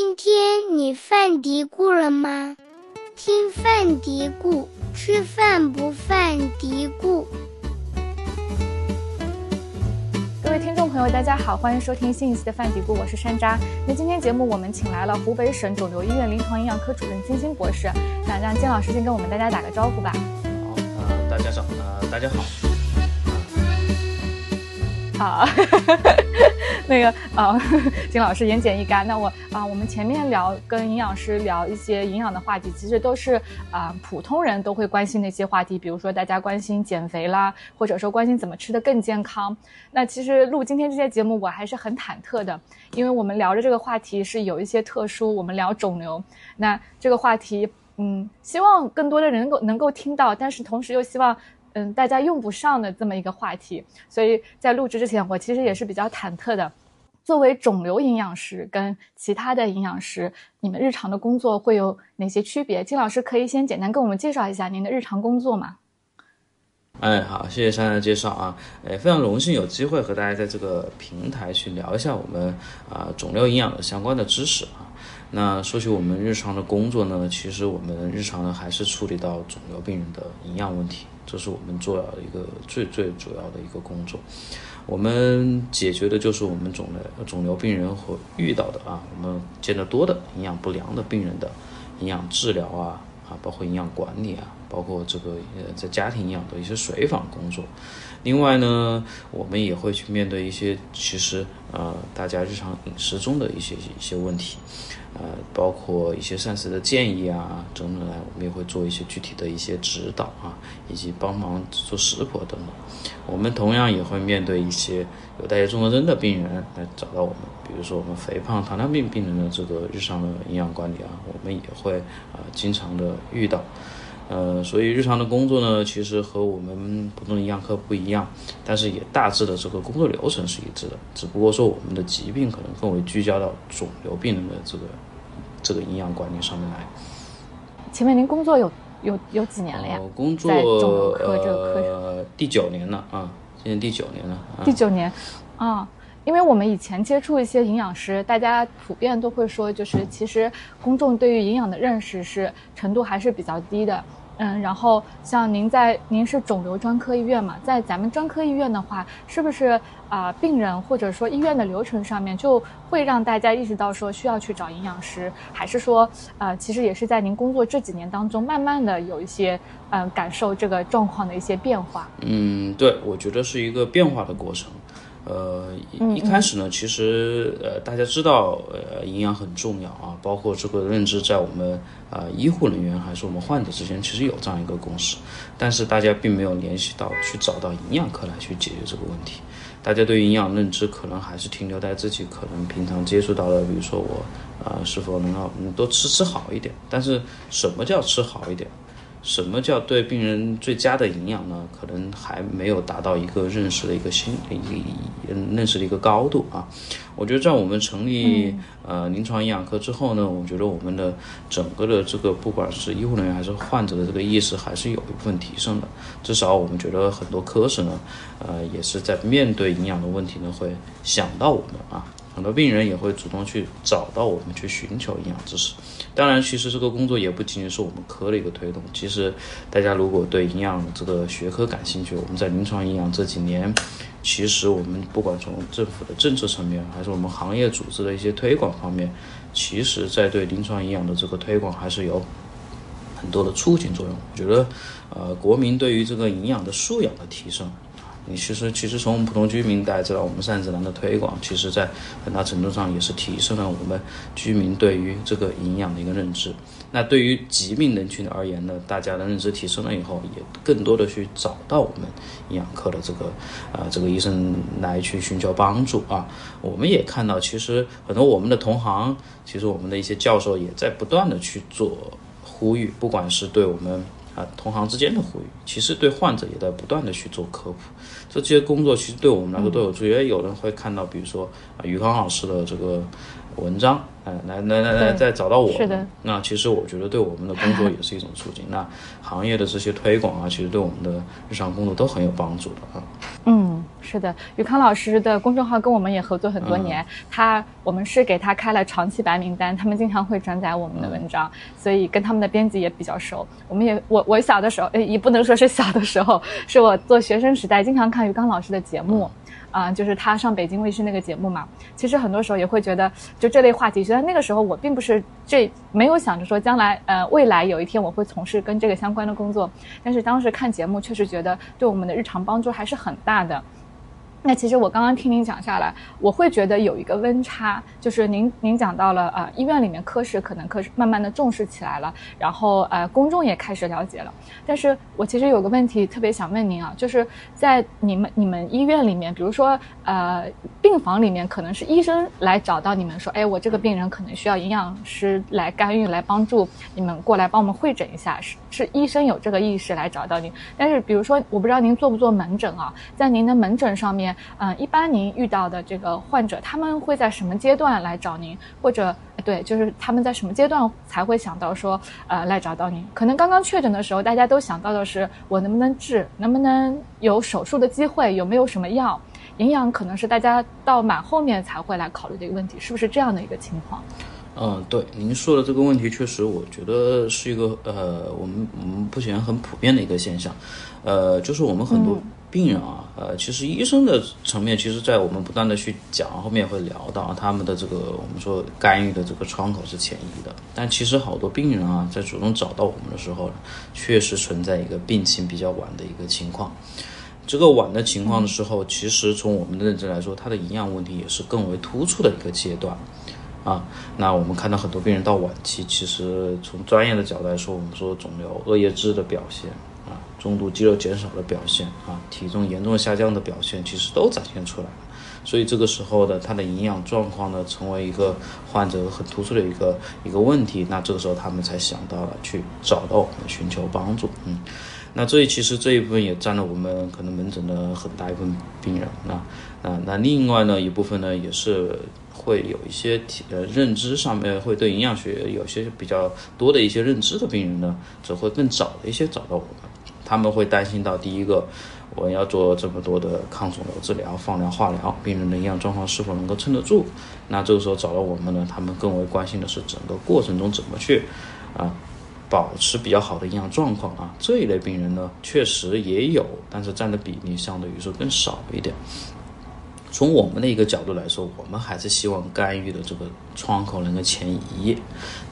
今天你犯嘀咕了吗？听犯嘀咕，吃饭不犯嘀咕。各位听众朋友，大家好，欢迎收听新一期的饭嘀咕，我是山楂。那今天节目我们请来了湖北省肿瘤医院临床营养科主任金星博士，那让金老师先跟我们大家打个招呼吧。好，呃，大家早，呃，大家好。好，那个啊，金老师言简意赅。那我啊，我们前面聊跟营养师聊一些营养的话题，其实都是啊普通人都会关心的一些话题，比如说大家关心减肥啦，或者说关心怎么吃的更健康。那其实录今天这些节目，我还是很忐忑的，因为我们聊的这个话题是有一些特殊，我们聊肿瘤，那这个话题，嗯，希望更多的人能够能够听到，但是同时又希望。嗯，大家用不上的这么一个话题，所以在录制之前，我其实也是比较忐忑的。作为肿瘤营养师跟其他的营养师，你们日常的工作会有哪些区别？金老师可以先简单跟我们介绍一下您的日常工作吗？哎，好，谢谢珊珊的介绍啊，哎，非常荣幸有机会和大家在这个平台去聊一下我们啊肿瘤营养的相关的知识啊。那说起我们日常的工作呢，其实我们日常呢还是处理到肿瘤病人的营养问题。这是我们做的一个最最主要的一个工作，我们解决的就是我们肿瘤肿瘤病人会遇到的啊，我们见得多的营养不良的病人的营养治疗啊啊，包括营养管理啊，包括这个呃在家庭营养的一些随访工作。另外呢，我们也会去面对一些其实呃大家日常饮食中的一些一些问题。呃，包括一些膳食的建议啊，等等来，我们也会做一些具体的一些指导啊，以及帮忙做食谱等等。我们同样也会面对一些有代谢综合征的病人来找到我们，比如说我们肥胖糖尿病病人的这个日常的营养管理啊，我们也会啊经常的遇到。呃，所以日常的工作呢，其实和我们普通的营养科不一样，但是也大致的这个工作流程是一致的，只不过说我们的疾病可能更为聚焦到肿瘤病人的这个这个营养管理上面来。前面您工作有有有几年了呀？工作呃第九年了啊，今年第九年了。第九年啊，因为我们以前接触一些营养师，大家普遍都会说，就是其实公众对于营养的认识是程度还是比较低的。嗯，然后像您在，您是肿瘤专科医院嘛，在咱们专科医院的话，是不是啊，病人或者说医院的流程上面就会让大家意识到说需要去找营养师，还是说啊，其实也是在您工作这几年当中，慢慢的有一些嗯感受这个状况的一些变化？嗯，对，我觉得是一个变化的过程。呃，一开始呢，其实呃，大家知道，呃，营养很重要啊，包括这个认知在我们啊医护人员还是我们患者之间，其实有这样一个共识，但是大家并没有联系到去找到营养科来去解决这个问题。大家对营养认知可能还是停留在自己可能平常接触到的，比如说我啊是否能够多吃吃好一点，但是什么叫吃好一点？什么叫对病人最佳的营养呢？可能还没有达到一个认识的一个新一个认识的一个高度啊。我觉得在我们成立呃临床营养科之后呢，我觉得我们的整个的这个不管是医护人员还是患者的这个意识还是有一部分提升的。至少我们觉得很多科室呢，呃也是在面对营养的问题呢，会想到我们啊。很多病人也会主动去找到我们去寻求营养知识。当然，其实这个工作也不仅仅是我们科的一个推动。其实，大家如果对营养这个学科感兴趣，我们在临床营养这几年，其实我们不管从政府的政策层面，还是我们行业组织的一些推广方面，其实在对临床营养的这个推广还是有很多的促进作用。我觉得，呃，国民对于这个营养的素养的提升。你其实，其实从我们普通居民大家知道，我们膳食蓝的推广，其实在很大程度上也是提升了我们居民对于这个营养的一个认知。那对于疾病人群而言呢，大家的认知提升了以后，也更多的去找到我们营养科的这个啊这个医生来去寻求帮助啊。我们也看到，其实很多我们的同行，其实我们的一些教授也在不断的去做呼吁，不管是对我们。啊，同行之间的呼吁，其实对患者也在不断的去做科普。这些工作其实对我们来说都有助。也有人会看到，比如说啊，于康老师的这个文章，呃，来来来来再找到我。是的。那其实我觉得对我们的工作也是一种促进。那行业的这些推广啊，其实对我们的日常工作都很有帮助的啊。嗯，是的，于康老师的公众号跟我们也合作很多年，他我们是给他开了长期白名单，他们经常会转载我们的文章，所以跟他们的编辑也比较熟。我们也我我小的时候，诶，也不能说是小的时候，是我做学生时代经常看于康老师的节目。啊，就是他上北京卫视那个节目嘛，其实很多时候也会觉得，就这类话题，虽然那个时候我并不是这没有想着说将来呃未来有一天我会从事跟这个相关的工作，但是当时看节目确实觉得对我们的日常帮助还是很大的。那其实我刚刚听您讲下来，我会觉得有一个温差，就是您您讲到了呃医院里面科室可能科室慢慢的重视起来了，然后呃公众也开始了解了。但是我其实有个问题特别想问您啊，就是在你们你们医院里面，比如说呃病房里面，可能是医生来找到你们说，哎，我这个病人可能需要营养师来干预来帮助你们过来帮我们会诊一下，是是医生有这个意识来找到您。但是比如说我不知道您做不做门诊啊，在您的门诊上面。嗯，一般您遇到的这个患者，他们会在什么阶段来找您？或者，对，就是他们在什么阶段才会想到说，呃，来找到您？可能刚刚确诊的时候，大家都想到的是我能不能治，能不能有手术的机会，有没有什么药？营养可能是大家到蛮后面才会来考虑的一个问题，是不是这样的一个情况？嗯，对，您说的这个问题确实，我觉得是一个呃，我们我们目前很普遍的一个现象，呃，就是我们很多。病人啊，呃，其实医生的层面，其实，在我们不断的去讲，后面会聊到他们的这个我们说干预的这个窗口是前移的。但其实好多病人啊，在主动找到我们的时候，确实存在一个病情比较晚的一个情况。这个晚的情况的时候，其实从我们的认知来说，他的营养问题也是更为突出的一个阶段啊。那我们看到很多病人到晚期，其实从专业的角度来说，我们说肿瘤、恶液质的表现。中度肌肉减少的表现啊，体重严重下降的表现，其实都展现出来了。所以这个时候的他的营养状况呢，成为一个患者很突出的一个一个问题。那这个时候他们才想到了去找到我们寻求帮助。嗯，那这其实这一部分也占了我们可能门诊的很大一部分病人。那那那另外呢一部分呢，也是会有一些体呃认知上面会对营养学有些比较多的一些认知的病人呢，则会更早的一些找到我们。他们会担心到第一个，我要做这么多的抗肿瘤治疗、放疗、化疗，病人的营养状况是否能够撑得住？那这个时候找到我们呢？他们更为关心的是整个过程中怎么去啊保持比较好的营养状况啊。这一类病人呢，确实也有，但是占的比例相对于说更少一点。从我们的一个角度来说，我们还是希望干预的这个窗口能够前移，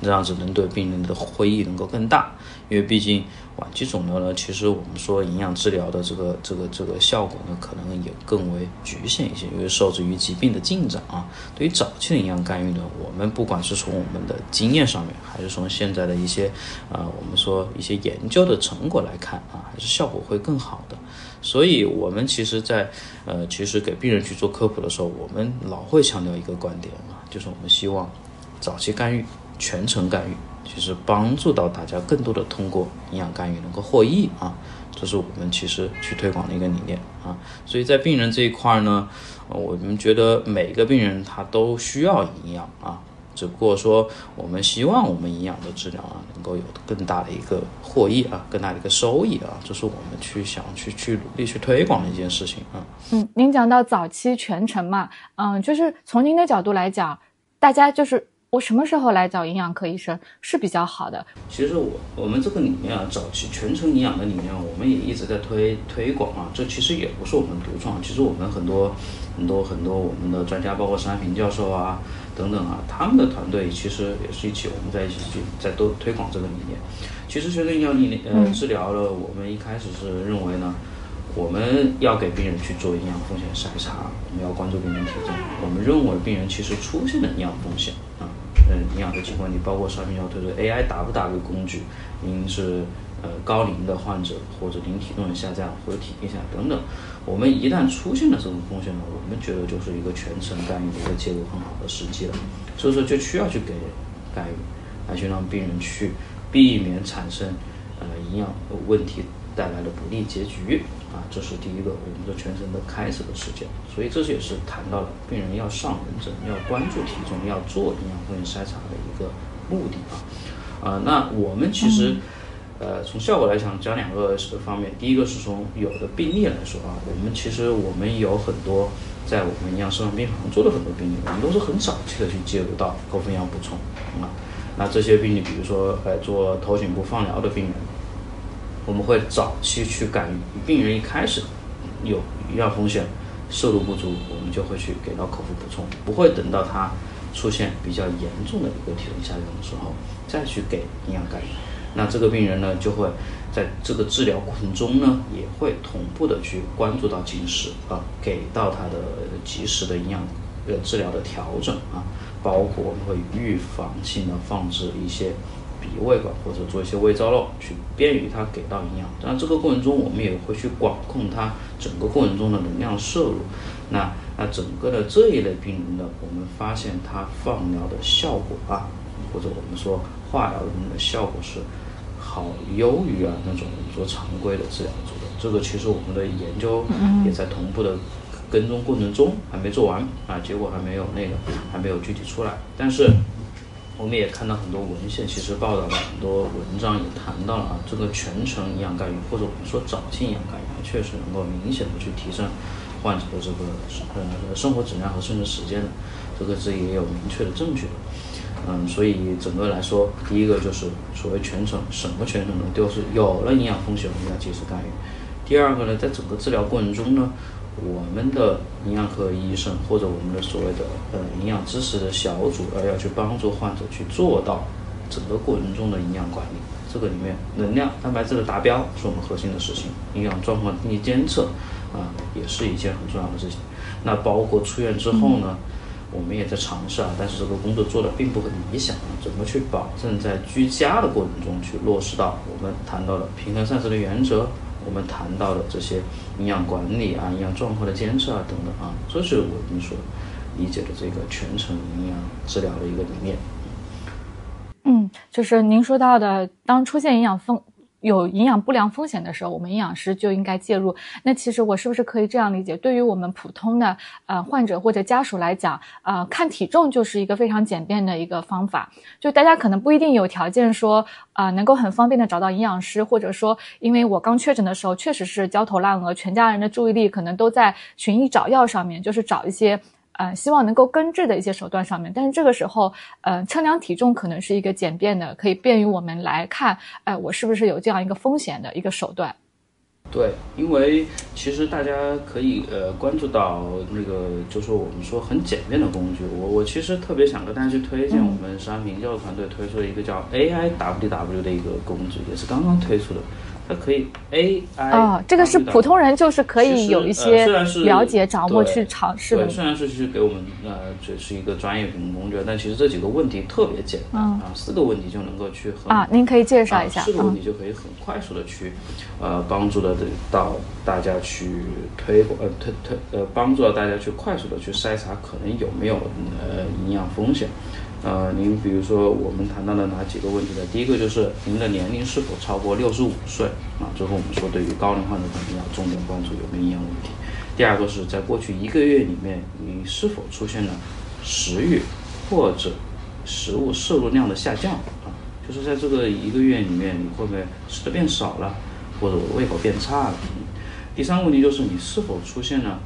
这样子能对病人的会议能够更大。因为毕竟晚期肿瘤呢，其实我们说营养治疗的这个这个这个效果呢，可能也更为局限一些，因为受制于疾病的进展啊。对于早期的营养干预呢，我们不管是从我们的经验上面，还是从现在的一些啊，我们说一些研究的成果来看啊，还是效果会更好的。所以，我们其实，在呃，其实给病人去做科普的时候，我们老会强调一个观点啊，就是我们希望早期干预、全程干预，其实帮助到大家更多的通过营养干预能够获益啊，这是我们其实去推广的一个理念啊。所以在病人这一块呢，我们觉得每个病人他都需要营养啊。只不过说，我们希望我们营养的治疗啊，能够有更大的一个获益啊，更大的一个收益啊，这是我们去想去去努力去推广的一件事情啊。嗯，您讲到早期全程嘛，嗯，就是从您的角度来讲，大家就是我什么时候来找营养科医生是比较好的？其实我我们这个理念啊，早期全程营养的理念，我们也一直在推推广啊。这其实也不是我们独创，其实我们很多很多很多我们的专家，包括山平教授啊。等等啊，他们的团队其实也是一起，我们在一起去在都推广这个理念。其实全程营养理念呃治疗了，我们一开始是认为呢，我们要给病人去做营养风险筛查，我们要关注病人体重。我们认为病人其实出现了营养风险啊，嗯，营养的情况，你包括上面要推出 AI 打不打的工具，您是。呃，高龄的患者或者您体重下降或者体力下降等等，我们一旦出现了这种风险呢，我们觉得就是一个全程干预的一个介入很好的时机了。所以说就需要去给干预，来去让病人去避免产生呃营养问题带来的不利结局啊，这是第一个我们的全程的开始的事件。所以这也是谈到了病人要上门诊、要关注体重、要做营养风险筛查的一个目的啊。啊，那我们其实，呃，从效果来讲，讲两个方面。第一个是从有的病例来说啊，我们其实我们有很多在我们营养生活病房做的很多病例，我们都是很早期的去介入到高分营养补充啊。那这些病例，比如说呃做头颈部放疗的病人，我们会早期去干预病人一开始有营养风险、摄入不足，我们就会去给到口服补充，不会等到他出现比较严重的一个体重下降的时候再去给营养干预。那这个病人呢，就会在这个治疗过程中呢，也会同步的去关注到进食啊，给到他的及时的营养呃治疗的调整啊。包括我们会预防性的放置一些鼻胃管或者做一些胃造瘘，去便于他给到营养。那这个过程中，我们也会去管控他整个过程中的能量摄入。那那整个的这一类病人呢，我们发现他放疗的效果啊，或者我们说化疗的效果是好优于啊那种我们说常规的治疗组的。这个其实我们的研究也在同步的。跟踪过程中还没做完啊，结果还没有那个还没有具体出来。但是我们也看到很多文献，其实报道了很多文章也谈到了啊，这个全程营养干预或者我们说早期营养干预，确实能够明显的去提升患者的这个呃生活质量和甚至时间的，这个是也有明确的证据的。嗯，所以整个来说，第一个就是所谓全程什么全程呢？就是有了营养风险，我们要及时干预。第二个呢，在整个治疗过程中呢。我们的营养科医生或者我们的所谓的呃营养知识的小组，而要去帮助患者去做到整个过程中的营养管理。这个里面能量、蛋白质的达标是我们核心的事情，营养状况定期监测啊也是一件很重要的事情。那包括出院之后呢，我们也在尝试啊，但是这个工作做的并不很理想啊，怎么去保证在居家的过程中去落实到我们谈到的平衡膳食的原则？我们谈到的这些营养管理啊、营养状况的监测啊等等啊，这是我们所理解的这个全程营养治疗的一个理念。嗯，就是您说到的，当出现营养风。有营养不良风险的时候，我们营养师就应该介入。那其实我是不是可以这样理解？对于我们普通的呃患者或者家属来讲，呃，看体重就是一个非常简便的一个方法。就大家可能不一定有条件说啊，能够很方便的找到营养师，或者说，因为我刚确诊的时候确实是焦头烂额，全家人的注意力可能都在寻医找药上面，就是找一些。呃，希望能够根治的一些手段上面，但是这个时候，呃，测量体重可能是一个简便的，可以便于我们来看，哎，我是不是有这样一个风险的一个手段？对，因为其实大家可以呃关注到那个，就是我们说很简便的工具。我我其实特别想跟大家去推荐我们商明教团队推出的一个叫 AIWW 的一个工具，也是刚刚推出的。它可以 AI 哦，这个是普通人就是可以有一些了解、掌握去尝试的。虽然是去给我们呃，这是一个专业评估工具，但其实这几个问题特别简单啊，四个问题就能够去啊，您可以介绍一下。四个问题就可以很快速的去呃帮助的到大家去推呃推推呃帮助到大家去快速的去筛查可能有没有呃营养风险。呃，您比如说我们谈到了哪几个问题呢？第一个就是您的年龄是否超过六十五岁啊？这和我们说对于高龄患者可能要重点关注有没有营养问题。第二个是在过去一个月里面，你是否出现了食欲或者食物摄入量的下降啊？就是在这个一个月里面，你会不会吃的变少了，或者胃口变差了？第三个问题就是你是否出现了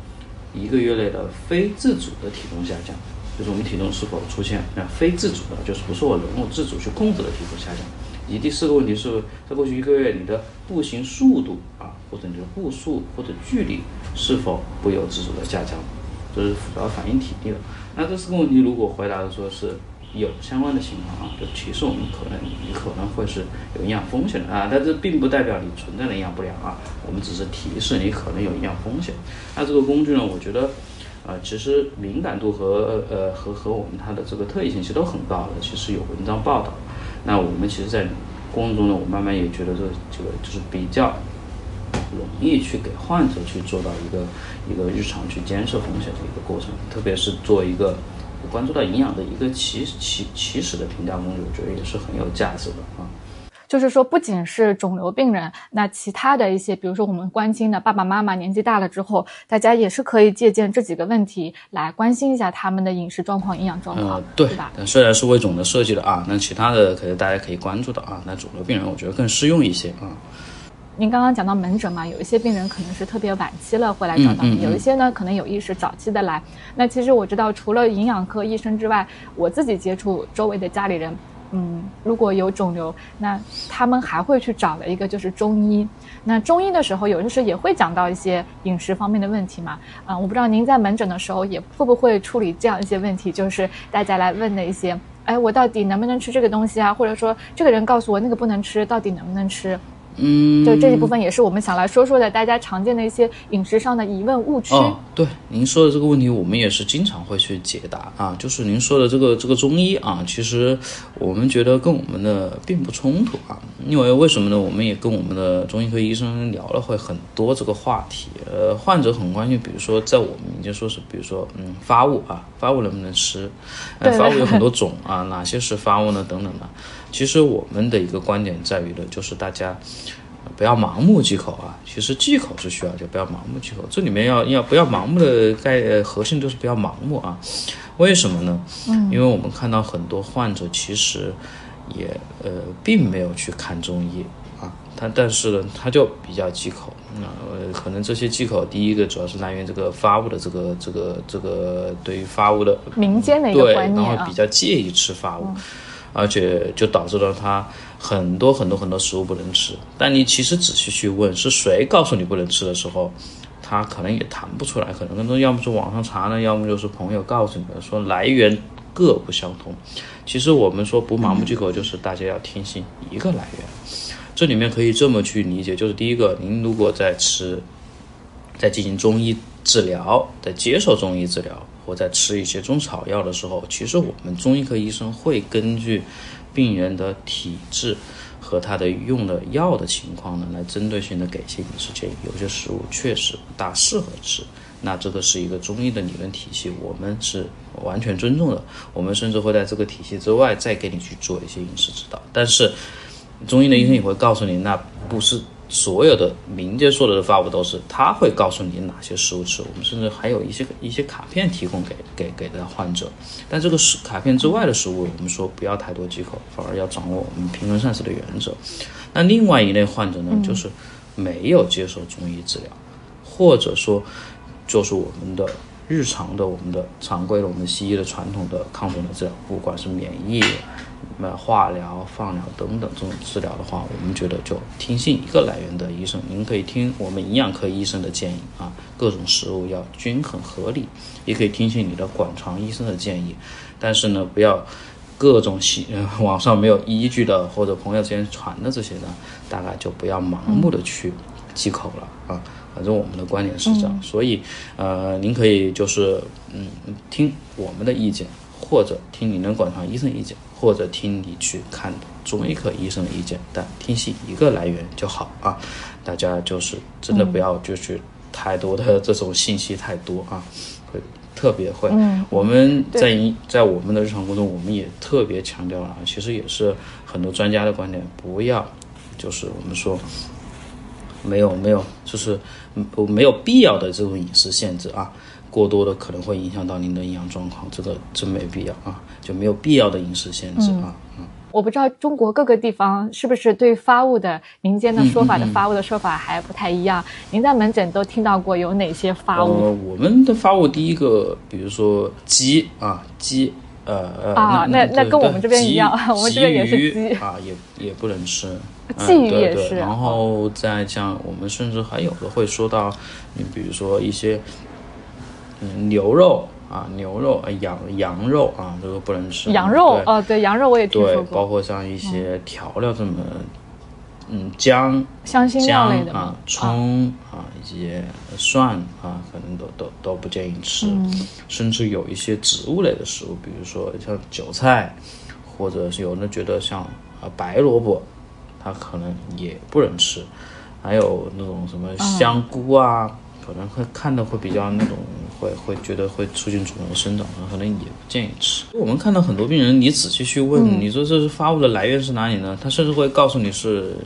一个月内的非自主的体重下降？就是我们体重是否出现啊非自主的，就是不是我人物自主去控制的体重下降，以及第四个问题是在过去一个月你的步行速度啊或者你的步数或者距离是否不由自主的下降，这是主要反映体力的。那这四个问题如果回答的说是有相关的情况啊，就提示我们可能你可能会是有营养风险的啊，但这并不代表你存在的营养不良啊，我们只是提示你可能有营养风险。那这个工具呢，我觉得。啊，其实敏感度和呃和和我们它的这个特异性其实都很高的，其实有文章报道。那我们其实，在过程中呢，我慢慢也觉得这这个就是比较容易去给患者去做到一个一个日常去监测风险的一个过程，特别是做一个关注到营养的一个起起起始的评价工具，我觉得也是很有价值的啊。就是说，不仅是肿瘤病人，那其他的一些，比如说我们关心的爸爸妈妈年纪大了之后，大家也是可以借鉴这几个问题来关心一下他们的饮食状况、营养状况，呃，对吧？但虽然是为肿瘤设计的啊，那其他的可能大家可以关注的啊，那肿瘤病人我觉得更适用一些啊。您刚刚讲到门诊嘛，有一些病人可能是特别晚期了会来找到你，嗯嗯嗯有一些呢可能有意识早期的来。那其实我知道，除了营养科医生之外，我自己接触周围的家里人，嗯，如果有肿瘤，那他们还会去找的一个就是中医。那中医的时候，有的时候也会讲到一些饮食方面的问题嘛。啊、我不知道您在门诊的时候也会不会处理这样一些问题，就是大家来问的一些，哎，我到底能不能吃这个东西啊？或者说这个人告诉我那个不能吃，到底能不能吃？嗯，就这一部分也是我们想来说说的，大家常见的一些饮食上的疑问误区。哦，对，您说的这个问题，我们也是经常会去解答啊。就是您说的这个这个中医啊，其实我们觉得跟我们的并不冲突啊。因为为什么呢？我们也跟我们的中医科医生聊了会很多这个话题。呃，患者很关心，比如说在我们已经说是，比如说嗯发物啊，发物能不能吃？呃，对发物有很多 种啊，哪些是发物呢？等等的。其实我们的一个观点在于的，就是大家呃不要盲目忌口啊。其实忌口是需要，就不要盲目忌口。这里面要要不要盲目的概呃核心就是不要盲目啊。为什么呢？嗯，因为我们看到很多患者其实也呃并没有去看中医啊，他但是呢他就比较忌口。那呃可能这些忌口，第一个主要是来源于这个发物的这个这个这个对于发物的民间的一个对，观念啊然后比，较介意吃发物，而且就导致了他很多很多很多食物不能吃。但你其实仔细去问，是谁告诉你不能吃的时候，他可能也谈不出来，可能更多要么是网上查呢，要么就是朋友告诉你的，说来源各不相同。其实我们说不盲目忌口，就是大家要听信一个来源。这里面可以这么去理解，就是第一个，您如果在吃在进行中医治疗，在接受中医治疗，或在吃一些中草药的时候，其实我们中医科医生会根据病人的体质和他的用的药的情况呢，来针对性的给一些饮食建议。有些食物确实不大适合吃，那这个是一个中医的理论体系，我们是完全尊重的。我们甚至会在这个体系之外再给你去做一些饮食指导，但是。中医的医生也会告诉你，那不是所有的民间说的发物都是，他会告诉你哪些食物吃。我们甚至还有一些一些卡片提供给给给的患者，但这个食卡片之外的食物，我们说不要太多忌口，反而要掌握我们平衡膳食的原则。那另外一类患者呢，就是没有接受中医治疗，或者说就是我们的日常的我们的常规的我们西医的传统的抗肿瘤治疗，不管是免疫。那化疗、放疗等等这种治疗的话，我们觉得就听信一个来源的医生。您可以听我们营养科医生的建议啊，各种食物要均衡合理，也可以听信你的管床医生的建议。但是呢，不要各种信、呃、网上没有依据的或者朋友之间传的这些呢，大概就不要盲目的去忌口了啊。反正我们的观点是这样，所以呃，您可以就是嗯听我们的意见，或者听您的管床医生意见。或者听你去看中医科医生的意见，但听信一个来源就好啊。大家就是真的不要就去太多的这种信息太多啊，会特别会。嗯，我们在在我们的日常工作，我们也特别强调了，其实也是很多专家的观点，不要就是我们说没有没有就是没有必要的这种饮食限制啊。过多的可能会影响到您的营养状况，这个真没必要啊，就没有必要的饮食限制啊。嗯，我不知道中国各个地方是不是对发物的民间的说法的发物的说法还不太一样。您在门诊都听到过有哪些发物？呃，我们的发物第一个，比如说鸡啊，鸡，呃呃，啊，那那跟我们这边一样，我们这边也是鸡啊，也也不能吃。鲫鱼也是。然后再像我们甚至还有的会说到，你比如说一些。嗯，牛肉啊，牛肉啊，羊羊肉啊，这个不能吃。羊肉哦，对，羊肉我也听说过。对，包括像一些调料这么，嗯，姜、香辛料类的啊，葱啊，一些蒜啊，可能都都都不建议吃。嗯。甚至有一些植物类的食物，比如说像韭菜，或者是有人觉得像啊白萝卜，它可能也不能吃。还有那种什么香菇啊。可能会看的会比较那种会会觉得会促进肿瘤生长，可能也不建议吃。我们看到很多病人，你仔细去问，你说这是发物的来源是哪里呢？他甚至会告诉你是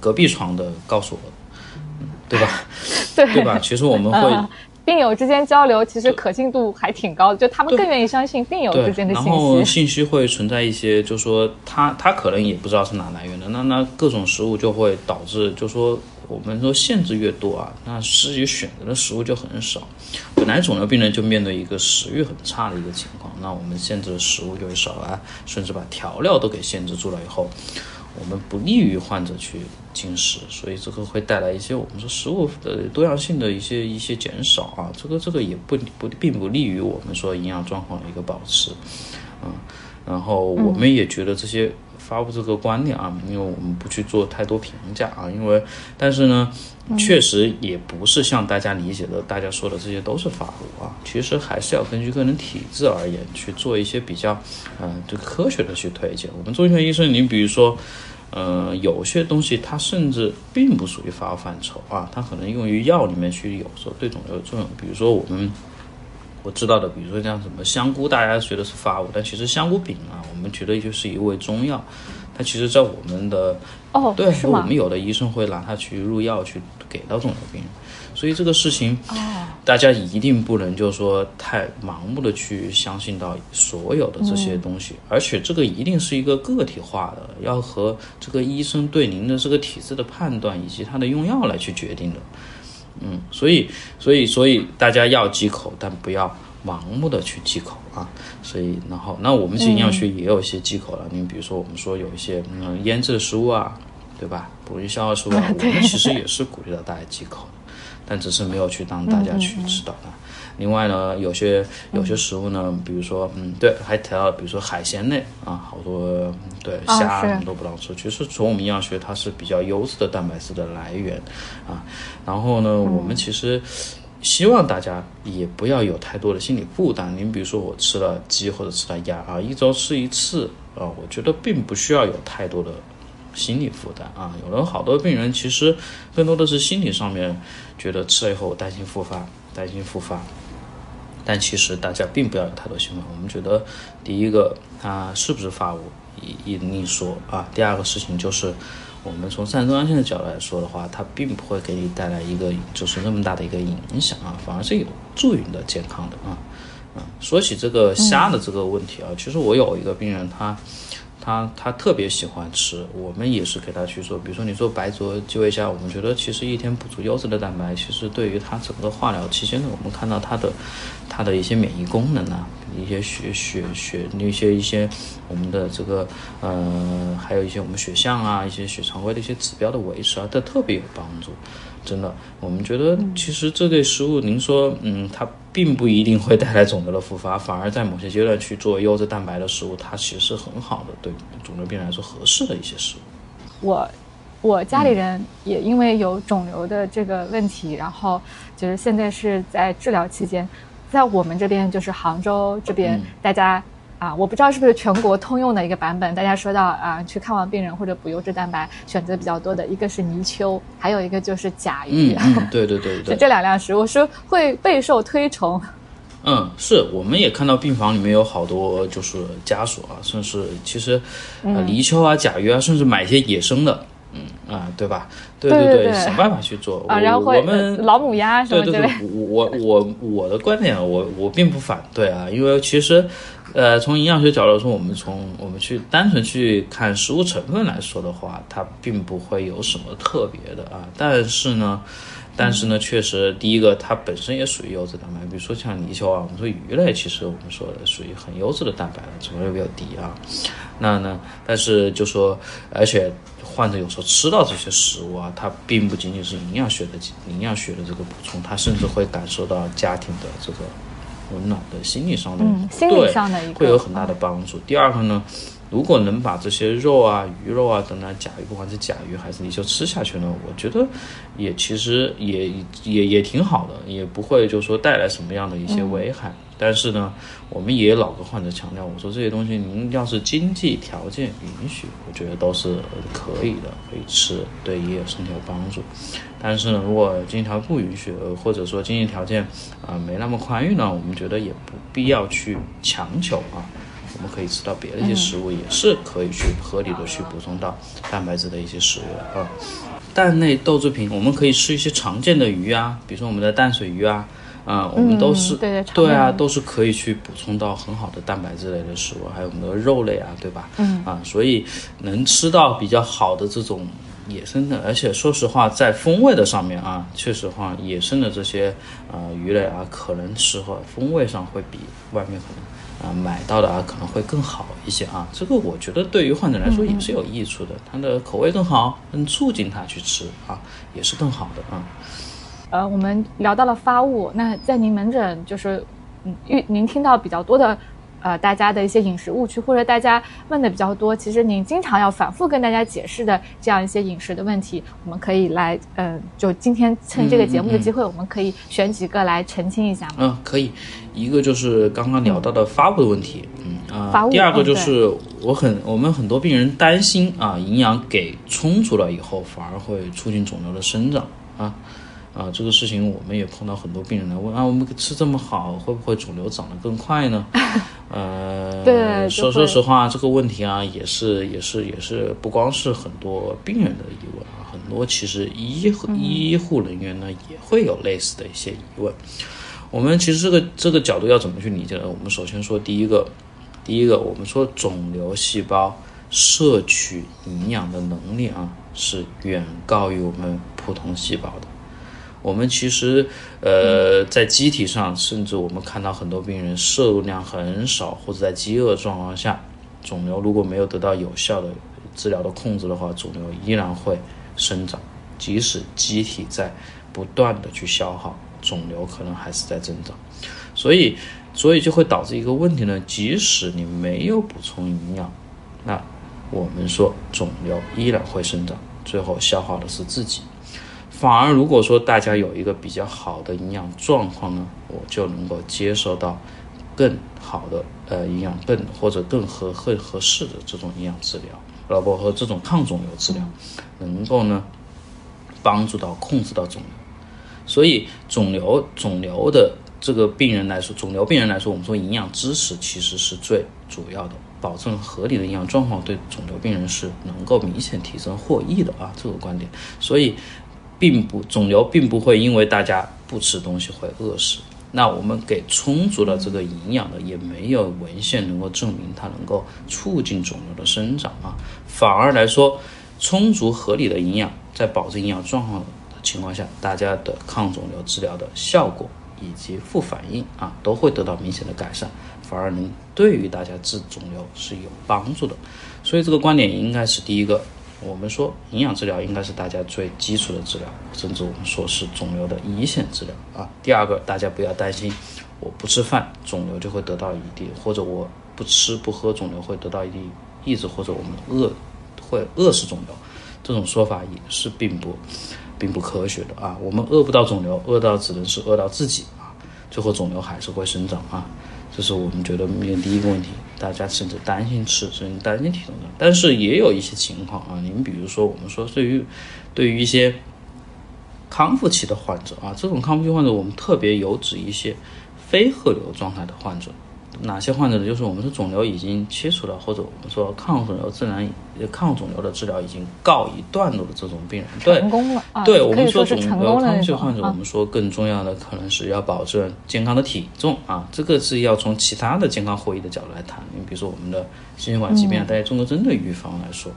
隔壁床的告诉我的，对吧？对对吧？其实我们会。病友之间交流其实可信度还挺高的，就他们更愿意相信病友之间的信息。然后信息会存在一些，就说他他可能也不知道是哪来源的，那那各种食物就会导致，就说我们说限制越多啊，那自己选择的食物就很少。本来肿瘤病人就面对一个食欲很差的一个情况，那我们限制的食物就会少啊，甚至把调料都给限制住了以后。我们不利于患者去进食，所以这个会带来一些我们说食物的多样性的一些一些减少啊，这个这个也不不并不利于我们说营养状况的一个保持，嗯，然后我们也觉得这些发布这个观点啊，因为我们不去做太多评价啊，因为但是呢，确实也不是像大家理解的，大家说的这些都是发布啊，其实还是要根据个人体质而言去做一些比较，嗯，这个科学的去推荐。我们中医学医生，你比如说。呃，有些东西它甚至并不属于发物范畴啊，它可能用于药里面去，有时候对肿瘤有作用。比如说我们我知道的，比如说像什么香菇，大家觉得是发物，但其实香菇饼啊，我们觉得就是一味中药。它其实，在我们的哦，对，我们有的医生会拿它去入药，去给到肿瘤病人。所以这个事情，大家一定不能就是说太盲目的去相信到所有的这些东西，而且这个一定是一个个体化的，要和这个医生对您的这个体质的判断以及他的用药来去决定的。嗯，所以，所以，所以大家要忌口，但不要盲目的去忌口啊。所以，然后，那我们营养学也有一些忌口了。你比如说，我们说有一些嗯腌制的食物啊，对吧？不容易消化食物，我们其实也是鼓励到大家忌口。但只是没有去当大家去知道它。另外呢，有些有些食物呢，比如说，嗯，对，还提到，比如说海鲜类啊，好多对虾什么都不让吃。其实从我们营养学，它是比较优质的蛋白质的来源啊。然后呢，我们其实希望大家也不要有太多的心理负担。您比如说，我吃了鸡或者吃了鸭啊，一周吃一次啊，我觉得并不需要有太多的。心理负担啊，有了好多病人，其实更多的是心理上面觉得吃了以后担心复发，担心复发。但其实大家并不要有太多兴奋。我们觉得，第一个它是不是发物一一另说啊。第二个事情就是，我们从膳食安性的角度来说的话，它并不会给你带来一个就是那么大的一个影响啊，反而是有助于你的健康的啊。啊，说起这个虾的这个问题啊，其实我有一个病人。他他他特别喜欢吃，我们也是给他去做。比如说你做白灼基围虾，我们觉得其实一天补足优质的蛋白，其实对于他整个化疗期间呢，我们看到他的他的一些免疫功能啊，一些血血血那些一些我们的这个呃，还有一些我们血象啊，一些血常规的一些指标的维持啊，都特别有帮助。真的，我们觉得其实这类食物，您说，嗯，它并不一定会带来肿瘤的复发，反而在某些阶段去做优质蛋白的食物，它其实是很好的，对肿瘤病人来说合适的一些食物。我，我家里人也因为有肿瘤的这个问题，然后就是现在是在治疗期间，在我们这边就是杭州这边，大家。啊，我不知道是不是全国通用的一个版本。大家说到啊，去看望病人或者补优质蛋白，选择比较多的一个是泥鳅，还有一个就是甲鱼。嗯，对对对对，这两样食物是会备受推崇。嗯，是，我们也看到病房里面有好多就是家属啊，甚至其实呃泥鳅啊、甲鱼啊，甚至买一些野生的。嗯啊，对吧？对对对，想办法去做啊。然后我们老母鸭什么之类。对对对，我我我的观点，我我并不反对啊，因为其实，呃，从营养学角度说，我们从我们去单纯去看食物成分来说的话，它并不会有什么特别的啊。但是呢，但是呢，确实，第一个它本身也属于优质蛋白，比如说像泥鳅啊，我们说鱼类，其实我们说的属于很优质的蛋白，成分比较低啊。那呢，但是就说，而且。患者有时候吃到这些食物啊，它并不仅仅是营养学的营养学的这个补充，他甚至会感受到家庭的这个温暖的心理上的，心理上的一个会有很大的帮助。第二个呢，如果能把这些肉啊、鱼肉啊等等甲鱼，不管是甲鱼还是泥鳅吃下去呢，我觉得也其实也也也挺好的，也不会就说带来什么样的一些危害。但是呢，我们也老跟患者强调，我说这些东西您要是经济条件允许，我觉得都是可以的，可以吃，对也有身体有帮助。但是呢，如果经济条件不允许，或者说经济条件啊没那么宽裕呢，我们觉得也不必要去强求啊。我们可以吃到别的一些食物，也是可以去合理的去补充到蛋白质的一些食物啊。蛋类豆制品，我们可以吃一些常见的鱼啊，比如说我们的淡水鱼啊。啊，我们都是对对对啊，都是可以去补充到很好的蛋白质类的食物，还有我们的肉类啊，对吧？嗯啊，所以能吃到比较好的这种野生的，而且说实话，在风味的上面啊，确实话，野生的这些呃鱼类啊，可能适合风味上会比外面可能啊买到的啊可能会更好一些啊。这个我觉得对于患者来说也是有益处的，它的口味更好，能促进他去吃啊，也是更好的啊。呃，我们聊到了发物，那在您门诊就是，嗯，遇您听到比较多的，呃，大家的一些饮食误区，或者大家问的比较多，其实您经常要反复跟大家解释的这样一些饮食的问题，我们可以来，呃，就今天趁这个节目的机会，我们可以选几个来澄清一下吗？嗯，可以。一个就是刚刚聊到的发物的问题，嗯啊，第二个就是我很我们很多病人担心啊，营养给充足了以后，反而会促进肿瘤的生长啊。啊，这个事情我们也碰到很多病人来问啊，我们吃这么好，会不会肿瘤长得更快呢？呃，对，说说实话，这个问题啊，也是也是也是不光是很多病人的疑问啊，很多其实医医护人员呢也会有类似的一些疑问。我们其实这个这个角度要怎么去理解呢？我们首先说第一个，第一个我们说肿瘤细胞摄取营养的能力啊，是远高于我们普通细胞的。我们其实，呃，在机体上，甚至我们看到很多病人摄入量很少，或者在饥饿状况下，肿瘤如果没有得到有效的治疗的控制的话，肿瘤依然会生长。即使机体在不断的去消耗，肿瘤可能还是在增长。所以，所以就会导致一个问题呢：即使你没有补充营养，那我们说肿瘤依然会生长，最后消耗的是自己。反而，如果说大家有一个比较好的营养状况呢，我就能够接受到更好的呃营养更或者更合更合适的这种营养治疗，呃不和这种抗肿瘤治疗，能够呢帮助到控制到肿瘤。所以肿瘤肿瘤的这个病人来说，肿瘤病人来说，我们说营养知识其实是最主要的，保证合理的营养状况对肿瘤病人是能够明显提升获益的啊，这个观点。所以。并不肿瘤并不会因为大家不吃东西会饿死，那我们给充足的这个营养的也没有文献能够证明它能够促进肿瘤的生长啊，反而来说，充足合理的营养在保证营养状况的情况下，大家的抗肿瘤治疗的效果以及副反应啊都会得到明显的改善，反而能对于大家治肿瘤是有帮助的，所以这个观点应该是第一个。我们说营养治疗应该是大家最基础的治疗，甚至我们说是肿瘤的一线治疗啊。第二个，大家不要担心，我不吃饭肿瘤就会得到一定，或者我不吃不喝肿瘤会得到一定抑制，或者我们饿会饿死肿瘤，这种说法也是并不并不科学的啊。我们饿不到肿瘤，饿到只能是饿到自己啊，最后肿瘤还是会生长啊。这是我们觉得面第一个问题，大家甚至担心吃，甚至担心体重的。但是也有一些情况啊，您比如说，我们说对于对于一些康复期的患者啊，这种康复期患者，我们特别有指一些非核瘤状态的患者。哪些患者呢？就是我们说肿瘤已经切除了，或者我们说抗肿瘤自然抗肿瘤的治疗已经告一段落的这种病人，成功了。对我们说肿瘤康复期患者，我们说更重要的可能是要保证健康的体重啊，这个是要从其他的健康获益的角度来谈。你比如说我们的心血管疾病啊，带中综合征的预防来说。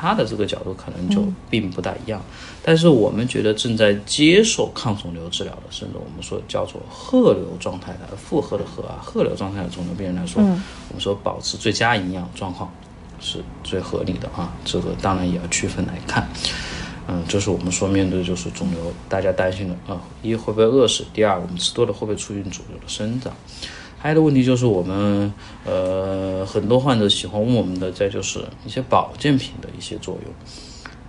它的这个角度可能就并不大一样，但是我们觉得正在接受抗肿瘤治疗的，甚至我们说叫做褐瘤状态的复合的褐啊，褐瘤状态的肿瘤病人来说，我们说保持最佳营养状况是最合理的啊。这个当然也要区分来看，嗯，就是我们说面对就是肿瘤，大家担心的啊，一会不会饿死？第二，我们吃多了会不会促进肿瘤的生长？还有的问题就是我们呃很多患者喜欢问我们的，再就是一些保健品的一些作用。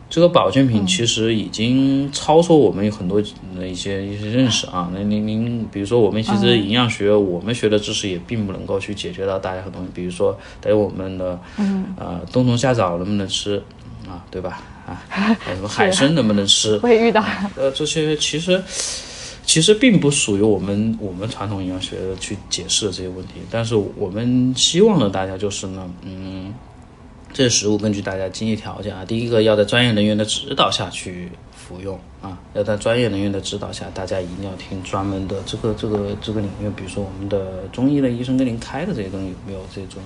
这个保健品其实已经超出我们很多的一些一些认识啊。那您您比如说我们其实营养学我们学的知识也并不能够去解决到大家很多，比如说对我们的呃冬虫夏草能不能吃啊，对吧？啊，还有什么海参能不能吃？会遇到。呃，这些其实其实并不属于我们我们传统营养学去解释的这些问题，但是我们希望呢，大家就是呢，嗯。这些食物根据大家经济条件啊，第一个要在专业人员的指导下去服用啊，要在专业人员的指导下，大家一定要听专门的这个这个这个领域，比如说我们的中医的医生给您开的这些东西有没有这种。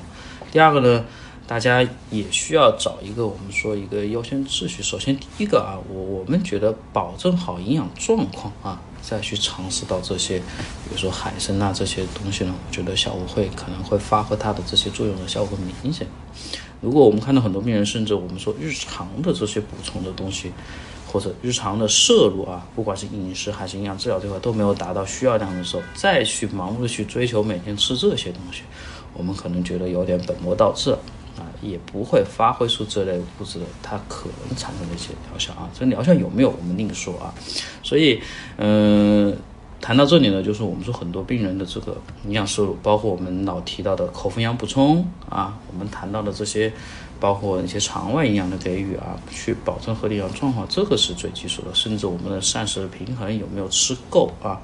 第二个呢，大家也需要找一个我们说一个优先秩序。首先第一个啊，我我们觉得保证好营养状况啊，再去尝试到这些，比如说海参啊这些东西呢，我觉得效果会可能会发挥它的这些作用的效果明显。如果我们看到很多病人，甚至我们说日常的这些补充的东西，或者日常的摄入啊，不管是饮食还是营养治疗这块都没有达到需要量的时候，再去盲目的去追求每天吃这些东西，我们可能觉得有点本末倒置啊，也不会发挥出这类物质的它可能产生的一些疗效啊。这疗效有没有我们另说啊。所以，嗯。谈到这里呢，就是我们说很多病人的这个营养摄入，包括我们老提到的口服营养补充啊，我们谈到的这些，包括一些肠外营养的给予啊，去保证合理营养状况，这个是最基础的。甚至我们的膳食平衡有没有吃够啊，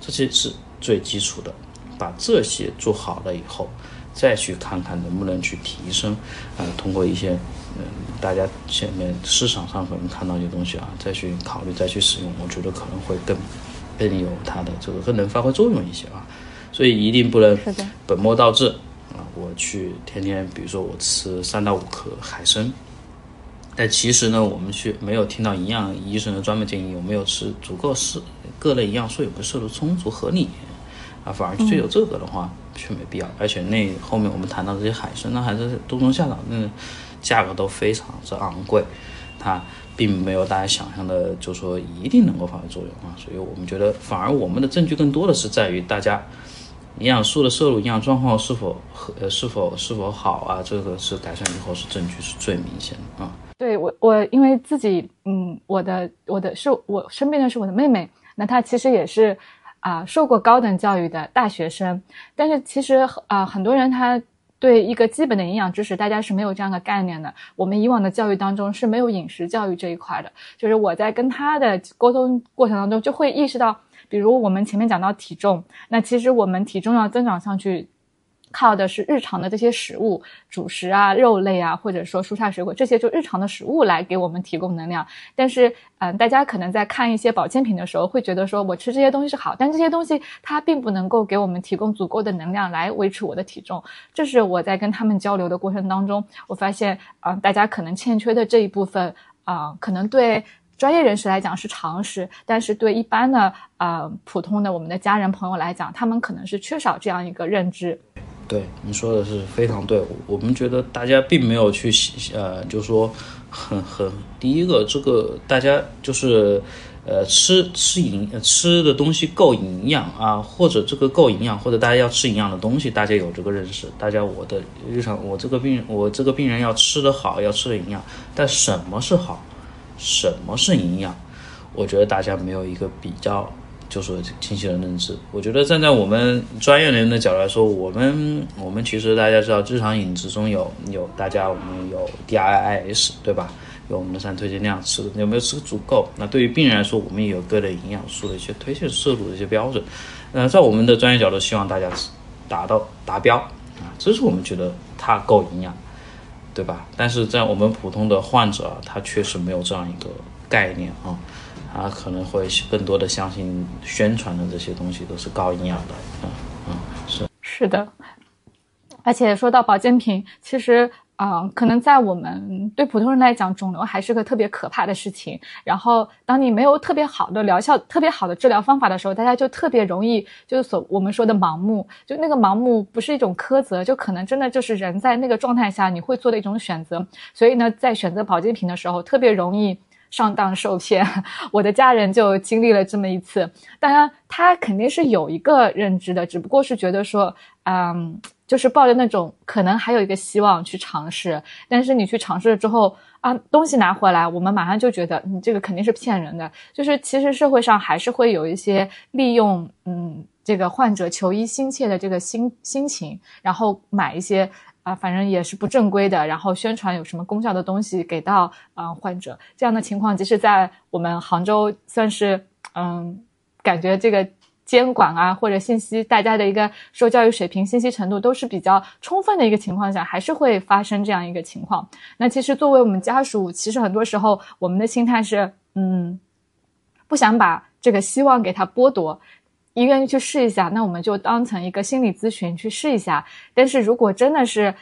这些是最基础的。把这些做好了以后，再去看看能不能去提升，呃，通过一些嗯，大家前面市场上可能看到一些东西啊，再去考虑再去使用，我觉得可能会更。更有它的这个更能发挥作用一些啊，所以一定不能本末倒置啊！我去天天，比如说我吃三到五颗海参，但其实呢，我们去没有听到营养医生的专门建议，有没有吃足够是各类营养素有没有摄入充足合理啊？反而去追求这个的话，却没必要。而且那后面我们谈到这些海参呢，还是冬虫夏草，那价格都非常之昂贵，它。并没有大家想象的，就说一定能够发挥作用啊，所以我们觉得，反而我们的证据更多的是在于大家营养素的摄入、营养状况是否和是否是否好啊，这个是改善以后是证据是最明显的啊。对我我因为自己嗯，我的我的是我身边的是我的妹妹，那她其实也是啊受过高等教育的大学生，但是其实啊很多人他。对一个基本的营养知识，大家是没有这样的概念的。我们以往的教育当中是没有饮食教育这一块的。就是我在跟他的沟通过程当中，就会意识到，比如我们前面讲到体重，那其实我们体重要增长上去。靠的是日常的这些食物，主食啊、肉类啊，或者说蔬菜水果这些，就日常的食物来给我们提供能量。但是，嗯，大家可能在看一些保健品的时候，会觉得说我吃这些东西是好，但这些东西它并不能够给我们提供足够的能量来维持我的体重。这是我在跟他们交流的过程当中，我发现，啊，大家可能欠缺的这一部分，啊，可能对专业人士来讲是常识，但是对一般的，啊，普通的我们的家人朋友来讲，他们可能是缺少这样一个认知。对你说的是非常对，我们觉得大家并没有去呃，就说很很第一个这个大家就是呃吃吃营吃的东西够营养啊，或者这个够营养，或者大家要吃营养的东西，大家有这个认识。大家我的日常我这个病我这个病人要吃的好，要吃的营养，但什么是好，什么是营养，我觉得大家没有一个比较。就是清晰的认知，我觉得站在我们专业人的角度来说，我们我们其实大家知道，日常饮食中有有大家我们有 DIIS 对吧？有我们的三推荐量，吃有没有吃足够？那对于病人来说，我们也有各类营养素的一些推荐摄入的一些标准。呃，在我们的专业角度，希望大家达到达标啊，这是我们觉得它够营养，对吧？但是在我们普通的患者，他确实没有这样一个概念啊。他可能会更多的相信宣传的这些东西都是高营养的，嗯嗯，是是的，而且说到保健品，其实啊，可能在我们对普通人来讲，肿瘤还是个特别可怕的事情。然后，当你没有特别好的疗效、特别好的治疗方法的时候，大家就特别容易就是所我们说的盲目。就那个盲目不是一种苛责，就可能真的就是人在那个状态下你会做的一种选择。所以呢，在选择保健品的时候，特别容易。上当受骗。我的家人就经历了这么一次，当然他肯定是有一个认知的，只不过是觉得说，嗯，就是抱着那种可能还有一个希望去尝试，但是你去尝试了之后啊，东西拿回来，我们马上就觉得你这个肯定是骗人的。就是其实社会上还是会有一些利用，嗯，这个患者求医心切的这个心心情，然后买一些。啊，反正也是不正规的，然后宣传有什么功效的东西给到啊患者，这样的情况，即使在我们杭州算是嗯，感觉这个监管啊或者信息大家的一个受教育水平、信息程度都是比较充分的一个情况下，还是会发生这样一个情况。那其实作为我们家属，其实很多时候我们的心态是嗯，不想把这个希望给他剥夺。医院去试一下，那我们就当成一个心理咨询去试一下。但是如果真的是，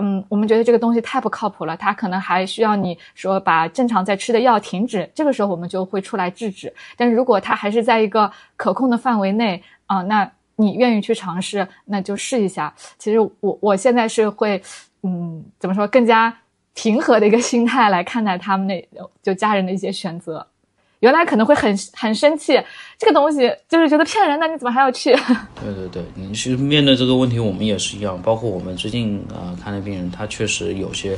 嗯，我们觉得这个东西太不靠谱了，它可能还需要你说把正常在吃的药停止，这个时候我们就会出来制止。但是如果它还是在一个可控的范围内啊，那你愿意去尝试，那就试一下。其实我我现在是会，嗯，怎么说，更加平和的一个心态来看待他们那就家人的一些选择。原来可能会很很生气，这个东西就是觉得骗人，那你怎么还要去？对 对对，你去面对这个问题，我们也是一样。包括我们最近啊看的病人，他确实有些，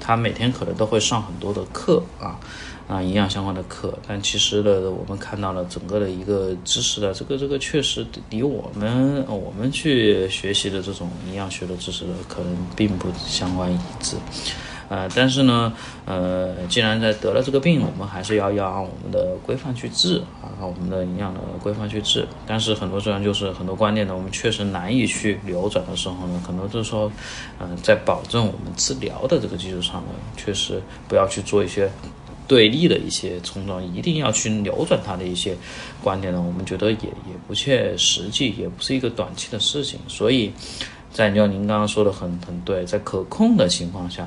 他每天可能都会上很多的课啊啊营养相关的课，但其实呢，我们看到了整个的一个知识的这个这个确实离我们我们去学习的这种营养学的知识可能并不相关一致。呃，但是呢，呃，既然在得了这个病，我们还是要要按我们的规范去治啊，按我们的营养的规范去治。但是很多时候就是很多观念呢，我们确实难以去扭转的时候呢，可能就是说，嗯，在保证我们治疗的这个基础上呢，确实不要去做一些对立的一些冲撞，一定要去扭转它的一些观点呢，我们觉得也也不切实际，也不是一个短期的事情。所以，在就您刚刚说的很很对，在可控的情况下。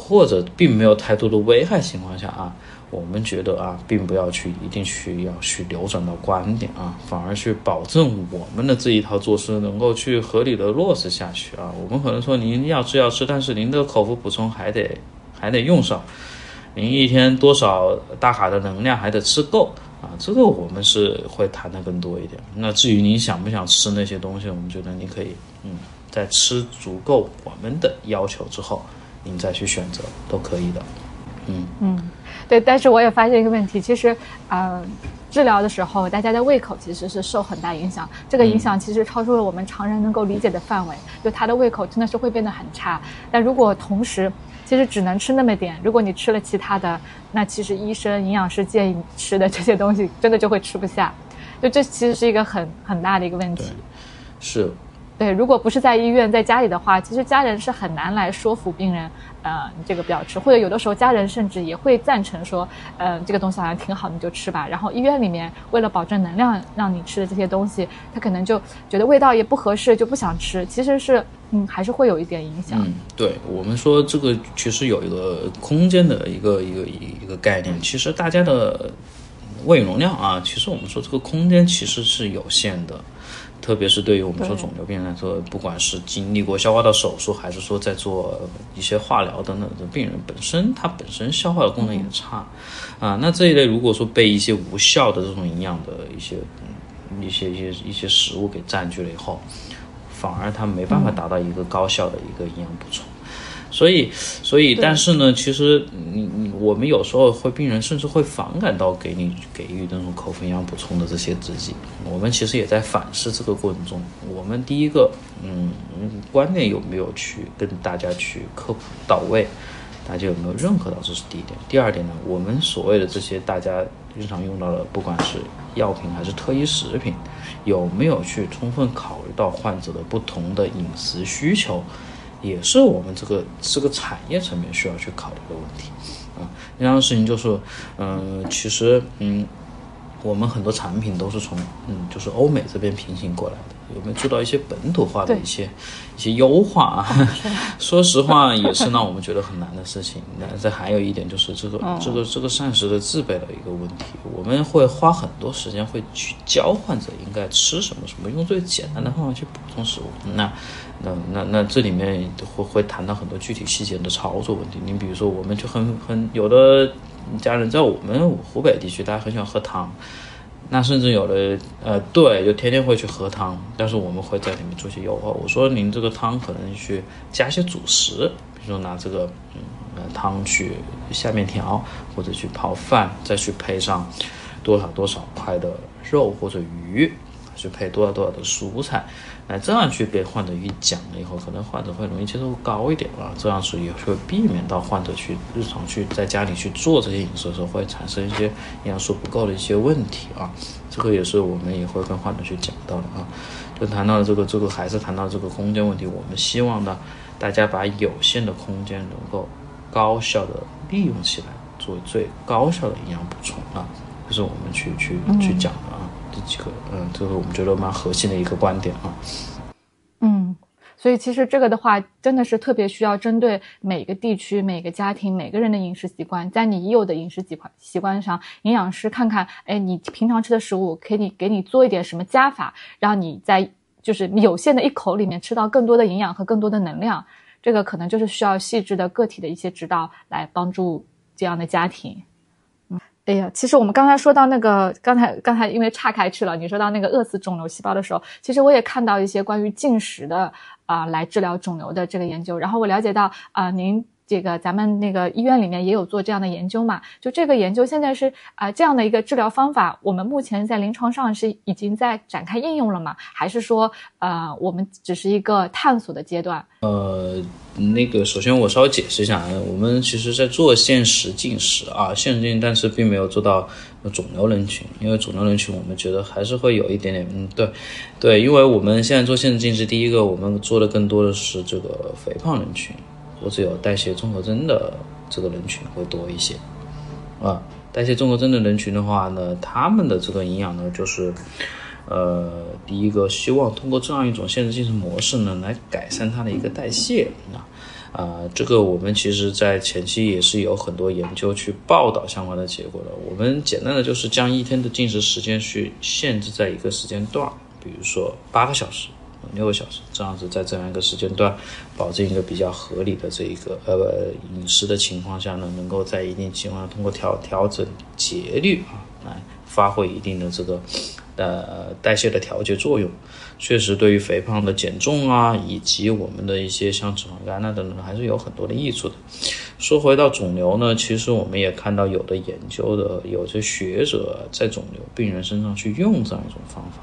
或者并没有太多的危害情况下啊，我们觉得啊，并不要去一定去要去扭转到观点啊，反而去保证我们的这一套做事能够去合理的落实下去啊。我们可能说您要吃要吃，但是您的口服补充还得还得用上，您一天多少大卡的能量还得吃够啊，这个我们是会谈的更多一点。那至于您想不想吃那些东西，我们觉得你可以嗯，在吃足够我们的要求之后。您再去选择都可以的，嗯嗯，对，但是我也发现一个问题，其实，呃，治疗的时候，大家的胃口其实是受很大影响，这个影响其实超出了我们常人能够理解的范围，就他的胃口真的是会变得很差。但如果同时，其实只能吃那么点，如果你吃了其他的，那其实医生、营养师建议你吃的这些东西，真的就会吃不下，就这其实是一个很很大的一个问题。是。对，如果不是在医院，在家里的话，其实家人是很难来说服病人，呃，你这个不要吃，或者有的时候家人甚至也会赞成说，呃，这个东西好像挺好，你就吃吧。然后医院里面为了保证能量，让你吃的这些东西，他可能就觉得味道也不合适，就不想吃。其实是，嗯，还是会有一点影响。嗯，对我们说这个其实有一个空间的一个一个一个概念，其实大家的胃容量啊，其实我们说这个空间其实是有限的。特别是对于我们说肿瘤病人来说，不管是经历过消化道手术，还是说在做一些化疗等等的病人，本身他本身消化的功能也差，啊，那这一类如果说被一些无效的这种营养的一些一些一些一些食物给占据了以后，反而他没办法达到一个高效的一个营养补充。所以，所以，但是呢，其实你你我们有时候会病人甚至会反感到给你给予那种口服营养补充的这些制剂。我们其实也在反思这个过程中，我们第一个，嗯，观念有没有去跟大家去科普到位？大家有没有认可到？这是第一点。第二点呢，我们所谓的这些大家日常用到的，不管是药品还是特异食品，有没有去充分考虑到患者的不同的饮食需求？也是我们这个这个产业层面需要去考虑的问题，啊，第二个事情就是，嗯，其实，嗯，我们很多产品都是从，嗯，就是欧美这边平行过来的。有没有做到一些本土化的一些一些优化啊？说实话，也是让我们觉得很难的事情。那这还有一点就是这个这个这个膳食的制备的一个问题。我们会花很多时间会去教患者应该吃什么什么，用最简单的方法去补充食物。那那那那这里面会会谈到很多具体细节的操作问题。你比如说，我们就很很有的家人在我们湖北地区，大家很喜欢喝汤，那甚至有的呃，对，就天天会去喝汤，但是我们会在里面做些优化。我说您这个汤可能去加些主食，比如说拿这个嗯汤去下面条，或者去泡饭，再去配上多少多少块的肉或者鱼。去配多少多少的蔬菜，那这样去给患者去讲了以后，可能患者会容易接受度高一点啊。这样是也会避免到患者去日常去在家里去做这些饮食的时候，会产生一些营养素不够的一些问题啊。这个也是我们也会跟患者去讲到的啊。就谈到了这个这个，还是谈到这个空间问题。我们希望呢，大家把有限的空间能够高效的利用起来，作为最高效的营养补充啊。这是我们去去去讲的啊。这个，嗯，这个我们觉得蛮核心的一个观点啊。嗯，所以其实这个的话，真的是特别需要针对每个地区、每个家庭、每个人的饮食习惯，在你已有的饮食习惯习惯上，营养师看看，哎，你平常吃的食物，可以给你做一点什么加法，让你在就是有限的一口里面吃到更多的营养和更多的能量。这个可能就是需要细致的个体的一些指导来帮助这样的家庭。哎呀，其实我们刚才说到那个，刚才刚才因为岔开去了，你说到那个饿死肿瘤细胞的时候，其实我也看到一些关于进食的啊来治疗肿瘤的这个研究，然后我了解到啊您。这个咱们那个医院里面也有做这样的研究嘛？就这个研究现在是啊这样的一个治疗方法，我们目前在临床上是已经在展开应用了吗？还是说呃我们只是一个探索的阶段？呃，那个首先我稍微解释一下啊，我们其实在做限时进食啊，限时进，但是并没有做到肿瘤人群，因为肿瘤人群我们觉得还是会有一点点嗯对对，因为我们现在做限时进食，第一个我们做的更多的是这个肥胖人群。我只有代谢综合征的这个人群会多一些，啊，代谢综合征的人群的话呢，他们的这个营养呢，就是，呃，第一个希望通过这样一种限制进食模式呢，来改善它的一个代谢啊，啊，这个我们其实在前期也是有很多研究去报道相关的结果的。我们简单的就是将一天的进食时间去限制在一个时间段，比如说八个小时。六个小时，这样子在这样一个时间段，保证一个比较合理的这一个呃饮食的情况下呢，能够在一定情况下通过调调整节律啊，来发挥一定的这个呃代谢的调节作用。确实，对于肥胖的减重啊，以及我们的一些像脂肪肝啊等等，还是有很多的益处的。说回到肿瘤呢，其实我们也看到有的研究的有些学者在肿瘤病人身上去用这样一种方法。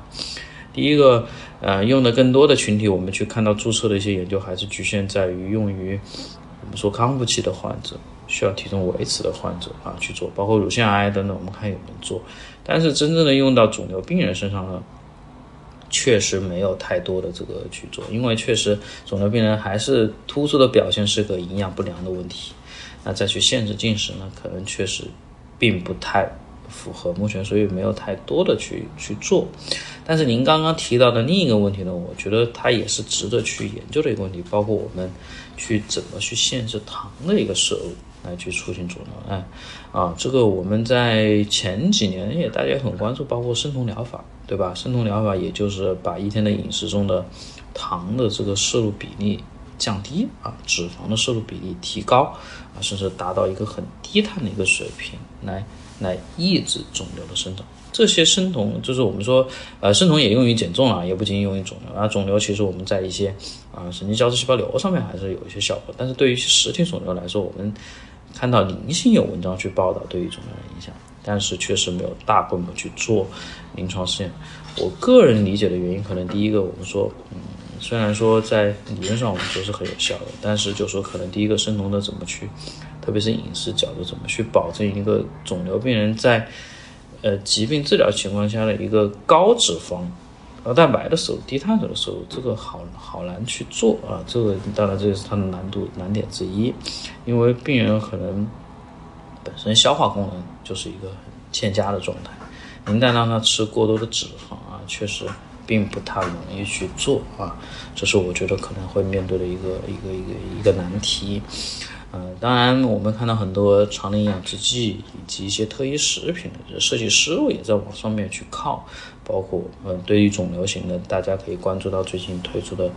第一个，呃，用的更多的群体，我们去看到注册的一些研究，还是局限在于用于我们说康复期的患者，需要体重维持的患者啊去做，包括乳腺癌等等，我们看有人做。但是真正的用到肿瘤病人身上呢，确实没有太多的这个去做，因为确实肿瘤病人还是突出的表现是个营养不良的问题，那再去限制进食呢，可能确实并不太。符合目前，所以没有太多的去去做。但是您刚刚提到的另一个问题呢，我觉得它也是值得去研究的一个问题，包括我们去怎么去限制糖的一个摄入，来去促进肿瘤哎啊。这个我们在前几年也大家很关注，包括生酮疗法，对吧？生酮疗法也就是把一天的饮食中的糖的这个摄入比例降低啊，脂肪的摄入比例提高啊，甚至达到一个很低碳的一个水平来。来抑制肿瘤的生长，这些生酮就是我们说，呃，生酮也用于减重啊，也不仅用于肿瘤啊。肿瘤其实我们在一些啊神经胶质细胞瘤上面还是有一些效果，但是对于实体肿瘤来说，我们看到零星有文章去报道对于肿瘤的影响，但是确实没有大规模去做临床试验。我个人理解的原因，可能第一个我们说，嗯，虽然说在理论上我们说是很有效的，但是就说可能第一个生酮的怎么去。特别是饮食角度，怎么去保证一个肿瘤病人在呃疾病治疗情况下的一个高脂肪、高蛋白的时候、低碳水的时候，这个好好难去做啊！这个当然这也是它的难度难点之一，因为病人可能本身消化功能就是一个欠佳的状态，您再让他吃过多的脂肪啊，确实并不太容易去做啊！这是我觉得可能会面对的一个一个一个一个难题。呃，当然，我们看到很多常年养殖剂以及一些特异食品的设计思路也在往上面去靠，包括呃，对于肿瘤型的，大家可以关注到最近推出的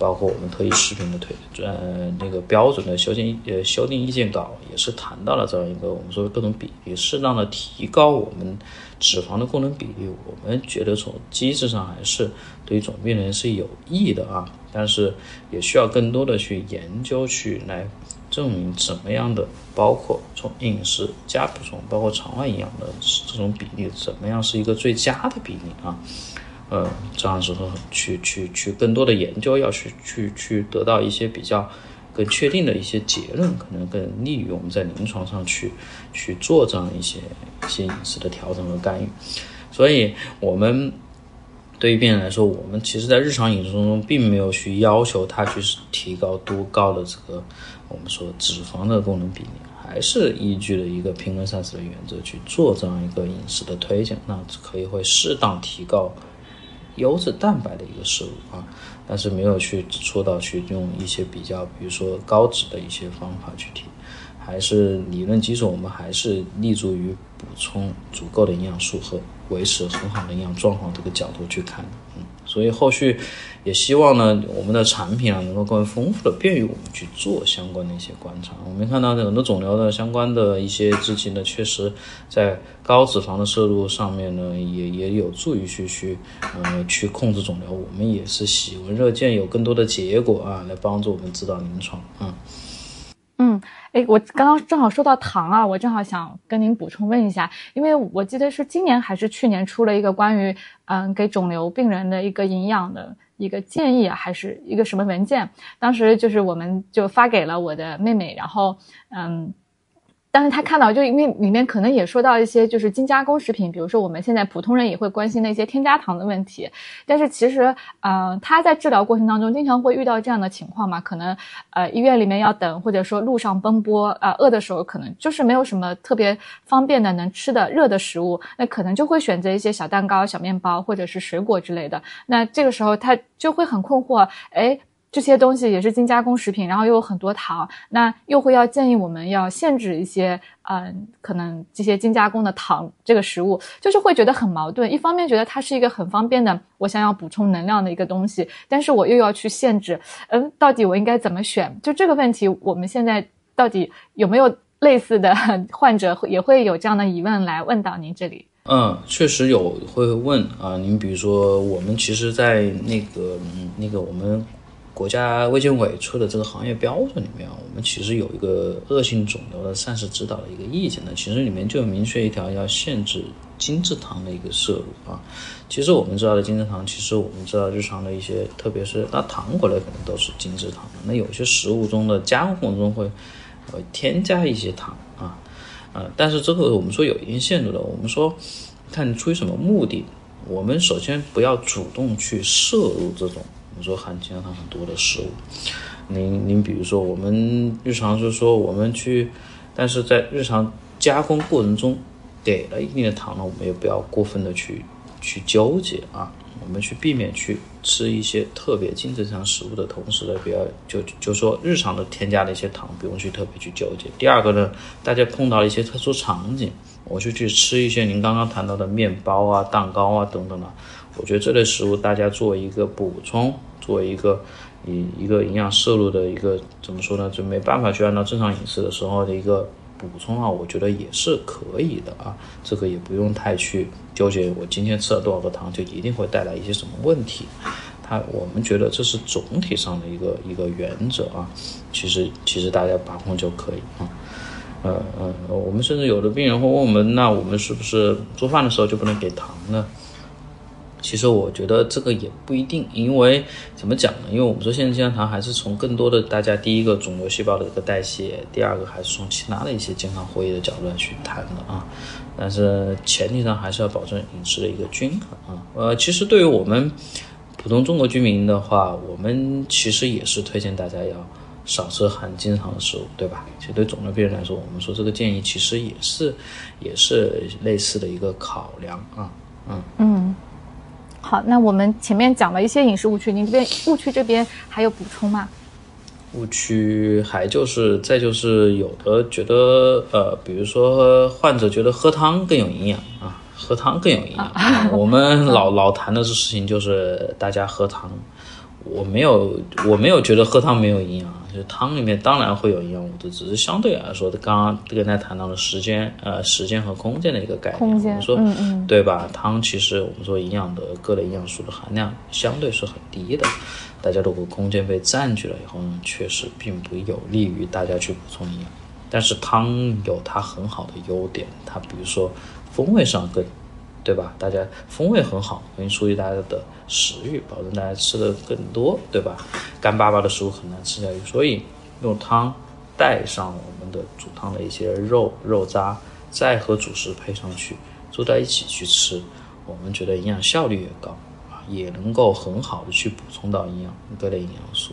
包括我们特异食品的推呃那个标准的修订呃修订意见稿也是谈到了这样一个我们说各种比例，适当的提高我们脂肪的功能比例，我们觉得从机制上还是对于肿病人是有益的啊，但是也需要更多的去研究去来证明怎么样的，包括从饮食加补充，包括肠外营养的这种比例怎么样是一个最佳的比例啊。呃，这样子去去去更多的研究，要去去去得到一些比较更确定的一些结论，可能更利于我们在临床上去去做这样一些一些饮食的调整和干预。所以，我们对于病人来说，我们其实在日常饮食中并没有去要求他去提高多高的这个我们说脂肪的功能比例，还是依据了一个平衡膳食的原则去做这样一个饮食的推荐，那可以会适当提高。优质蛋白的一个摄入啊，但是没有去说到去用一些比较，比如说高脂的一些方法去提，还是理论基础，我们还是立足于补充足够的营养素和维持很好的营养状况这个角度去看，嗯，所以后续。也希望呢，我们的产品啊能够更为丰富的便于我们去做相关的一些观察。我们看到很多肿瘤的相关的一些制剂呢，确实在高脂肪的摄入上面呢，也也有助于去去呃去控制肿瘤。我们也是喜闻乐见有更多的结果啊，来帮助我们指导临床。嗯，嗯哎，我刚刚正好说到糖啊，我正好想跟您补充问一下，因为我记得是今年还是去年出了一个关于嗯给肿瘤病人的一个营养的。一个建议还是一个什么文件？当时就是我们就发给了我的妹妹，然后嗯。但是他看到，就因为里面可能也说到一些就是精加工食品，比如说我们现在普通人也会关心那些添加糖的问题。但是其实，嗯，他在治疗过程当中经常会遇到这样的情况嘛，可能呃医院里面要等，或者说路上奔波啊，饿的时候可能就是没有什么特别方便的能吃的热的食物，那可能就会选择一些小蛋糕、小面包或者是水果之类的。那这个时候他就会很困惑，哎。这些东西也是精加工食品，然后又有很多糖，那又会要建议我们要限制一些，嗯，可能这些精加工的糖这个食物，就是会觉得很矛盾。一方面觉得它是一个很方便的，我想要补充能量的一个东西，但是我又要去限制，嗯，到底我应该怎么选？就这个问题，我们现在到底有没有类似的 患者也会有这样的疑问来问到您这里？嗯，确实有会问啊，您比如说我们其实，在那个那个我们。国家卫健委出的这个行业标准里面啊，我们其实有一个恶性肿瘤的膳食指导的一个意见呢，其实里面就明确一条要限制精制糖的一个摄入啊。其实我们知道的精制糖，其实我们知道日常的一些，特别是那糖果类可能都是精制糖，那有些食物中的加工中会会添加一些糖啊，呃，但是这个我们说有一定限度的，我们说看出于什么目的，我们首先不要主动去摄入这种。说含精糖很多的食物，您您比如说我们日常就是说我们去，但是在日常加工过程中给了一定的糖呢，我们也不要过分的去去纠结啊，我们去避免去吃一些特别精制糖食物的同时呢，不要就就说日常的添加的一些糖不用去特别去纠结。第二个呢，大家碰到一些特殊场景，我就去吃一些您刚刚谈到的面包啊、蛋糕啊等等的。我觉得这类食物大家作为一个补充，作为一个一一个营养摄入的一个怎么说呢？就没办法去按照正常饮食的时候的一个补充啊，我觉得也是可以的啊。这个也不用太去纠结，我今天吃了多少个糖就一定会带来一些什么问题。它我们觉得这是总体上的一个一个原则啊。其实其实大家把控就可以啊。呃呃，我们甚至有的病人会问我们，那我们是不是做饭的时候就不能给糖呢？其实我觉得这个也不一定，因为怎么讲呢？因为我们说现在健康糖还是从更多的大家第一个肿瘤细胞的一个代谢，第二个还是从其他的一些健康活跃的角度来去谈的啊。但是前提上还是要保证饮食的一个均衡啊。呃，其实对于我们普通中国居民的话，我们其实也是推荐大家要少吃含精糖的食物，对吧？其实对肿瘤病人来说，我们说这个建议其实也是也是类似的一个考量啊。嗯嗯。好，那我们前面讲了一些饮食误区，您这边误区这边还有补充吗？误区还就是再就是有的觉得呃，比如说患者觉得喝汤更有营养啊，喝汤更有营养。我们老老谈的这事情就是大家喝汤，我没有我没有觉得喝汤没有营养，就汤里面当然会有营养物质，只是相对来说，刚刚跟大家谈到了时间，呃，时间和空间的一个概念。空间，说，嗯嗯，对吧？汤其实我们说营养的各类营养素的含量相对是很低的，大家如果空间被占据了以后呢，确实并不有利于大家去补充营养。但是汤有它很好的优点，它比如说风味上更。对吧？大家风味很好，可以促进大家的食欲，保证大家吃的更多，对吧？干巴巴的食物很难吃下去，所以用汤带上我们的煮汤的一些肉肉渣，再和主食配上去，做在一起去吃，我们觉得营养效率也高啊，也能够很好的去补充到营养各类营养素。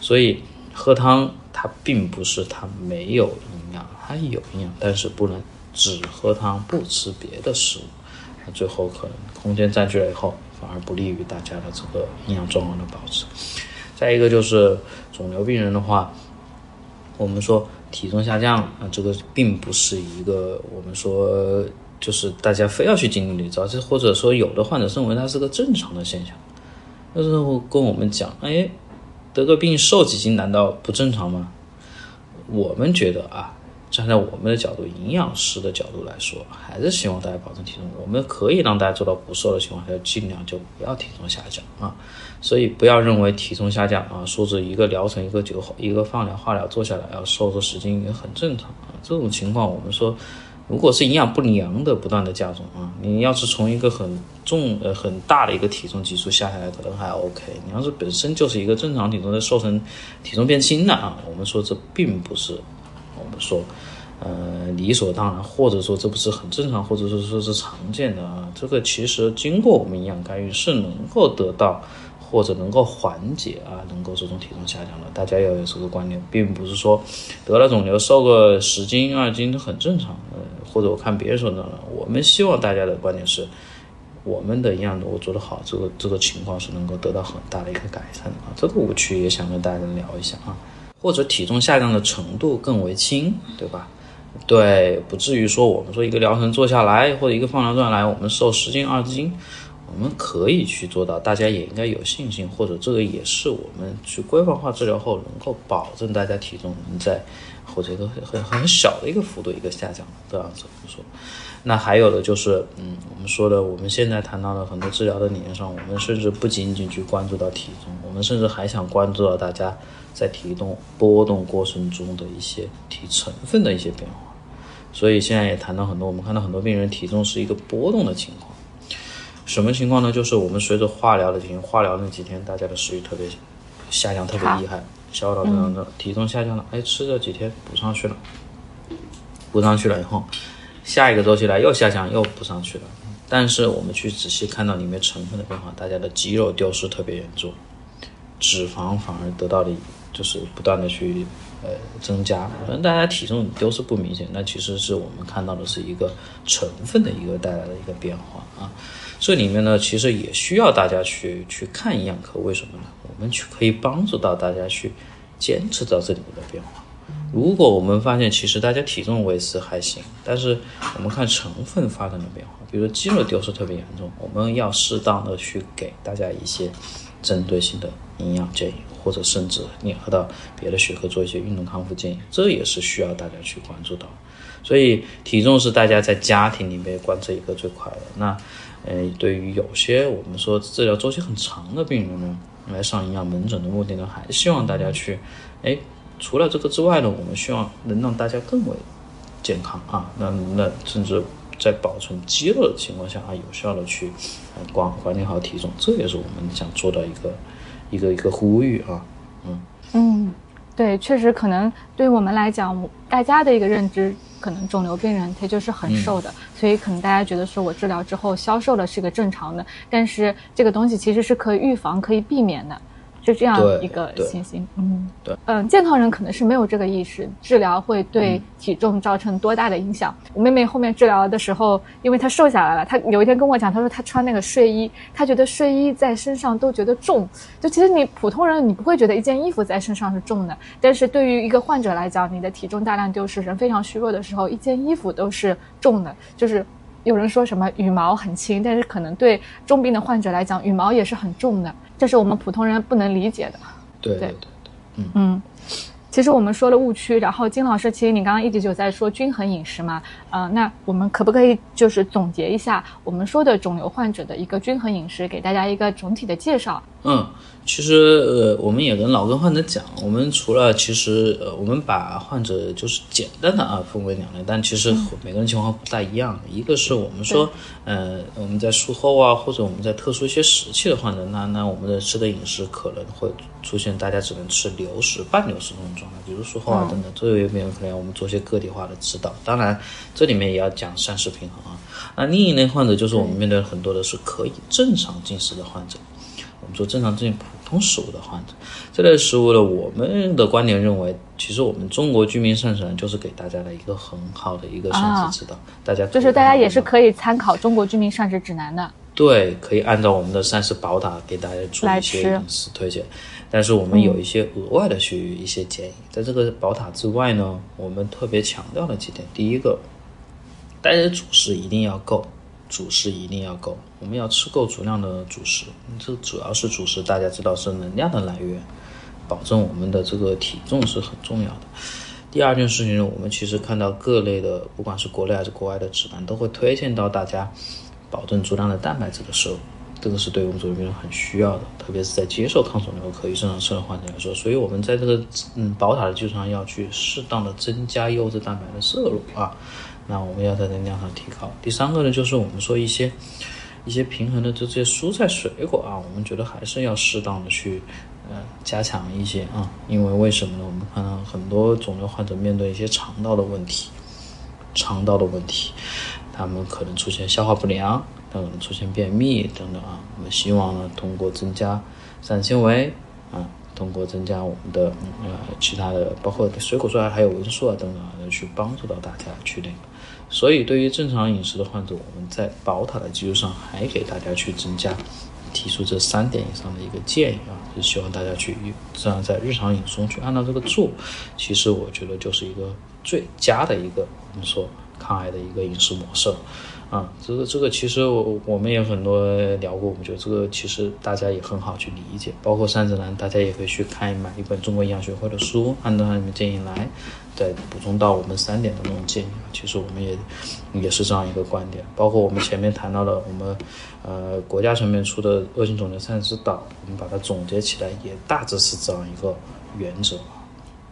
所以喝汤它并不是它没有营养，它有营养，但是不能只喝汤不吃别的食物。那最后可能空间占据了以后，反而不利于大家的这个营养状况的保持。再一个就是肿瘤病人的话，我们说体重下降啊，这个并不是一个我们说就是大家非要去经历的招，这或者说有的患者认为它是个正常的现象，那时候跟我们讲，哎，得个病瘦几斤难道不正常吗？我们觉得啊。站在我们的角度，营养师的角度来说，还是希望大家保证体重。我们可以让大家做到不瘦的情况下，尽量就不要体重下降啊。所以不要认为体重下降啊，说是一个疗程、一个酒、一个放疗、化疗做下来要瘦个十斤也很正常啊。这种情况，我们说，如果是营养不良的不断的加重啊，你要是从一个很重呃很大的一个体重基数下下来，可能还 OK。你要是本身就是一个正常体重的瘦成体重变轻了啊，我们说这并不是。说，呃，理所当然，或者说这不是很正常，或者说说是常见的啊。这个其实经过我们营养干预是能够得到，或者能够缓解啊，能够这种体重下降的。大家要有这个观念，并不是说得了肿瘤瘦个十斤二斤很正常。呃，或者我看别人说的，我们希望大家的观点是，我们的营养如果做得好，这个这个情况是能够得到很大的一个改善的啊。这个误区也想跟大家聊一下啊。或者体重下降的程度更为轻，对吧？对，不至于说我们说一个疗程做下来，或者一个放疗做下来，我们瘦十斤二十斤，我们可以去做到，大家也应该有信心，或者这个也是我们去规范化治疗后能够保证大家体重能在或者一个很很小的一个幅度一个下降这样子说。那还有的就是，嗯，我们说的，我们现在谈到的很多治疗的理念上，我们甚至不仅仅去关注到体重，我们甚至还想关注到大家在体重波动过程中的一些体成分的一些变化。所以现在也谈到很多，我们看到很多病人体重是一个波动的情况。什么情况呢？就是我们随着化疗的进行，化疗那几天大家的食欲特别下降，特别厉害，消导这样的体重下降了，哎，吃这几天补上去了，补上去了以后。下一个周期来又下降又补上去了，但是我们去仔细看到里面成分的变化，大家的肌肉丢失特别严重，脂肪反而得到了就是不断的去呃增加，可能大家体重丢失不明显，那其实是我们看到的是一个成分的一个带来的一个变化啊，这里面呢其实也需要大家去去看营养科，为什么呢？我们去可以帮助到大家去监测到这里面的变化。如果我们发现其实大家体重维持还行，但是我们看成分发生了变化，比如肌肉丢失特别严重，我们要适当的去给大家一些针对性的营养建议，或者甚至联合到别的学科做一些运动康复建议，这也是需要大家去关注到。所以体重是大家在家庭里面观测一个最快的。那，呃，对于有些我们说治疗周期很长的病人呢，来上营养门诊的目的呢，还希望大家去，哎。除了这个之外呢，我们希望能让大家更为健康啊，那那甚至在保存肌肉的情况下啊，有效的去管管理好体重，这也是我们想做到一个一个一个呼吁啊，嗯嗯，对，确实可能对我们来讲，大家的一个认知，可能肿瘤病人他就是很瘦的，所以可能大家觉得说我治疗之后消瘦了是个正常的，但是这个东西其实是可以预防、可以避免的。就这样一个情形，嗯，对，嗯，健康人可能是没有这个意识，治疗会对体重造成多大的影响。我妹妹后面治疗的时候，因为她瘦下来了，她有一天跟我讲，她说她穿那个睡衣，她觉得睡衣在身上都觉得重。就其实你普通人你不会觉得一件衣服在身上是重的，但是对于一个患者来讲，你的体重大量丢失，人非常虚弱的时候，一件衣服都是重的，就是有人说什么羽毛很轻，但是可能对重病的患者来讲，羽毛也是很重的，这是我们普通人不能理解的。对对对对，嗯。其实我们说了误区，然后金老师，其实你刚刚一直就在说均衡饮食嘛，呃，那我们可不可以就是总结一下我们说的肿瘤患者的一个均衡饮食，给大家一个总体的介绍？嗯。其实呃，我们也跟老跟患者讲，我们除了其实呃，我们把患者就是简单的啊分为两类，但其实每个人情况不太一样。一个是我们说，呃，我们在术后啊，或者我们在特殊一些时期的患者，那那我们的吃的饮食可能会出现大家只能吃流食、半流食这种状态，比如术后啊等等，这有没有可能我们做些个体化的指导。当然，这里面也要讲膳食平衡啊。那另一类患者就是我们面对很多的是可以正常进食的患者。我们说正常进普通食物的患者，这类食物呢，我们的观点认为，其实我们中国居民膳食就是给大家的一个很好的一个膳食指导。大家就是大家也是可以参考中国居民膳食指南的。对，可以按照我们的膳食宝塔给大家做一些饮食推荐。但是我们有一些额外的去一些建议，在这个宝塔之外呢，我们特别强调了几点。第一个，大家的主食一定要够。主食一定要够，我们要吃够足量的主食。这主要是主食，大家知道是能量的来源，保证我们的这个体重是很重要的。第二件事情呢，我们其实看到各类的，不管是国内还是国外的指南，都会推荐到大家保证足量的蛋白质的摄入，这个是对我们肿瘤病人很需要的，特别是在接受抗肿瘤可以正常吃的患者来说。所以我们在这个嗯宝塔的基础上，要去适当的增加优质蛋白的摄入啊。那我们要在能量上提高。第三个呢，就是我们说一些一些平衡的这些蔬菜水果啊，我们觉得还是要适当的去呃加强一些啊，因为为什么呢？我们看到很多肿瘤患者面对一些肠道的问题，肠道的问题，他们可能出现消化不良，可能出现便秘等等啊。我们希望呢，通过增加膳食纤维啊。通过增加我们的呃其他的，包括水果蔬菜还有维生素啊等等啊，去帮助到大家去那个。所以对于正常饮食的患者，我们在宝塔的基础上还给大家去增加，提出这三点以上的一个建议啊，就希望大家去这样在日常饮食中去按照这个做。其实我觉得就是一个最佳的一个我们说抗癌的一个饮食模式。啊，这个这个其实我我们也很多聊过，我们觉得这个其实大家也很好去理解，包括三指南，大家也可以去看买一本中国营养学会的书，按照它里面建议来，再补充到我们三点的那种建议。其实我们也也是这样一个观点，包括我们前面谈到的，我们呃国家层面出的恶性肿瘤膳食指导，我们把它总结起来，也大致是这样一个原则，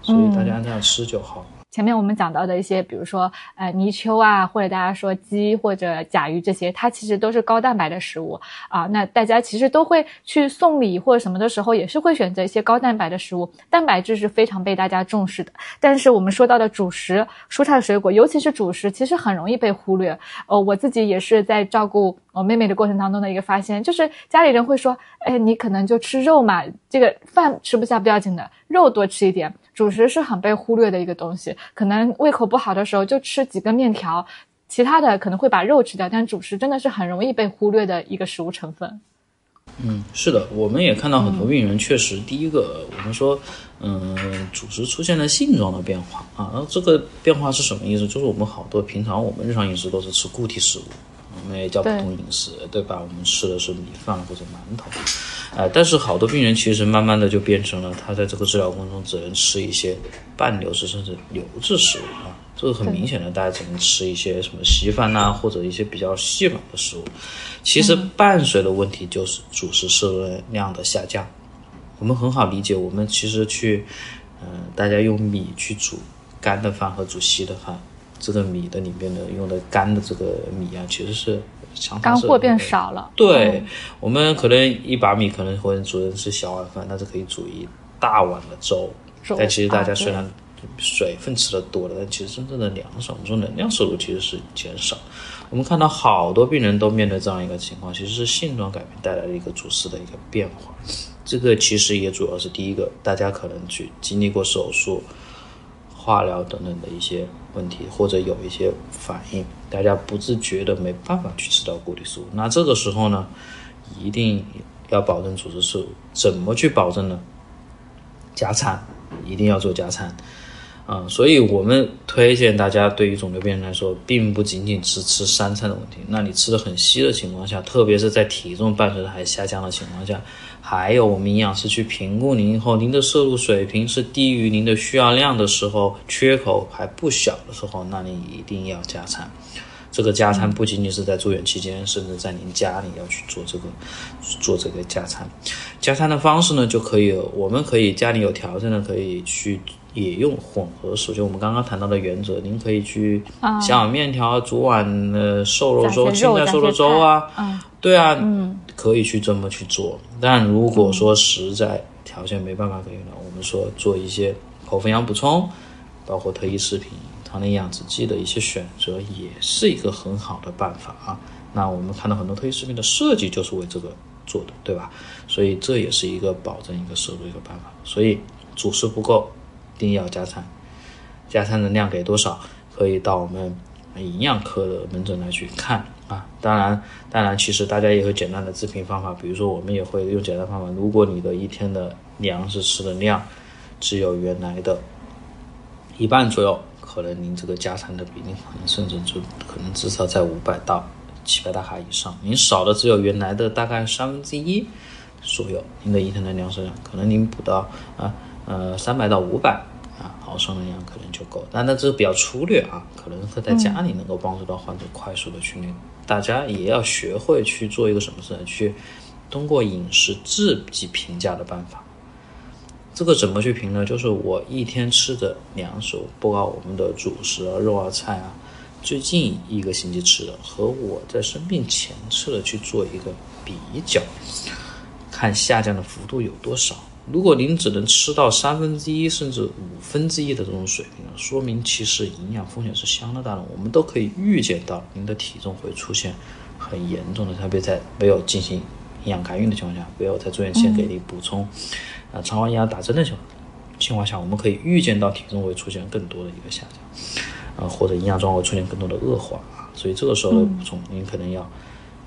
所以大家按这样吃就好。前面我们讲到的一些，比如说，呃，泥鳅啊，或者大家说鸡或者甲鱼这些，它其实都是高蛋白的食物啊。那大家其实都会去送礼或者什么的时候，也是会选择一些高蛋白的食物，蛋白质是非常被大家重视的。但是我们说到的主食、蔬菜水果，尤其是主食，其实很容易被忽略。呃，我自己也是在照顾我妹妹的过程当中的一个发现，就是家里人会说，哎，你可能就吃肉嘛，这个饭吃不下不要紧的，肉多吃一点。主食是很被忽略的一个东西，可能胃口不好的时候就吃几根面条，其他的可能会把肉吃掉，但主食真的是很容易被忽略的一个食物成分。嗯，是的，我们也看到很多病人确实，第一个我们说，嗯，主食出现了性状的变化啊，然后这个变化是什么意思？就是我们好多平常我们日常饮食都是吃固体食物。我们也叫普通饮食，对吧？我们吃的是米饭或者馒头，呃，但是好多病人其实慢慢的就变成了，他在这个治疗过程中只能吃一些半流质甚至流质食物啊，这个很明显的，大家只能吃一些什么稀饭呐，或者一些比较细软的食物。其实伴随的问题就是主食摄入量的下降。我们很好理解，我们其实去，嗯，大家用米去煮干的饭和煮稀的饭。这个米的里面的用的干的这个米啊，其实是干货变少了。对我们可能一把米可能会煮成是小碗饭，但是可以煮一大碗的粥。但其实大家虽然水分吃的多了，但其实真正的粮食，我们说能量摄入其实是减少。我们看到好多病人都面对这样一个情况，其实是性状改变带来的一个主食的一个变化。这个其实也主要是第一个，大家可能去经历过手术。化疗等等的一些问题，或者有一些反应，大家不自觉的没办法去吃到固体食物。那这个时候呢，一定要保证主食摄入。怎么去保证呢？加餐，一定要做加餐啊，所以我们推荐大家，对于肿瘤病人来说，并不仅仅是吃三餐的问题。那你吃的很稀的情况下，特别是在体重伴随着还下降的情况下，还有我们营养师去评估您以后，您的摄入水平是低于您的需要量的时候，缺口还不小的时候，那你一定要加餐。这个加餐不仅仅是在住院期间，甚至在您家里要去做这个做这个加餐。加餐的方式呢，就可以，我们可以家里有条件的可以去。也用混合食，就我们刚刚谈到的原则，您可以去下碗面条，煮碗呃瘦肉粥、青菜瘦肉粥啊，对啊，嗯，可以去这么去做。但如果说实在条件没办法可以了，我们说做一些口服营养补充，包括特异食品、糖类养殖剂的一些选择，也是一个很好的办法啊。那我们看到很多特异食品的设计就是为这个做的，对吧？所以这也是一个保证一个摄入一个办法。所以主食不够。一定要加餐，加餐的量给多少？可以到我们营养科的门诊来去看啊。当然，当然，其实大家也有简单的自评方法，比如说我们也会用简单方法。如果你的一天的粮食吃的量只有原来的一半左右，可能您这个加餐的比例可能甚至就可能至少在五百到七百大卡以上。您少的只有原来的大概三分之一左右，您的一天的粮食量可能您补到啊。呃，三百到五百啊毫升的量可能就够，但那这是比较粗略啊，可能会在家里能够帮助到患者快速的训练。大家也要学会去做一个什么事呢？去通过饮食自己评价的办法。这个怎么去评呢？就是我一天吃的粮食，包括我们的主食啊、肉啊、菜啊，最近一个星期吃的和我在生病前吃的去做一个比较，看下降的幅度有多少。如果您只能吃到三分之一甚至五分之一的这种水平，说明其实营养风险是相当大的。我们都可以预见到您的体重会出现很严重的，特别在没有进行营养干预的情况下，没有在住院前给你补充啊肠外营养打针的情况情况下，我们可以预见到体重会出现更多的一个下降，啊或者营养状况会出现更多的恶化啊。所以这个时候的补充，您可能要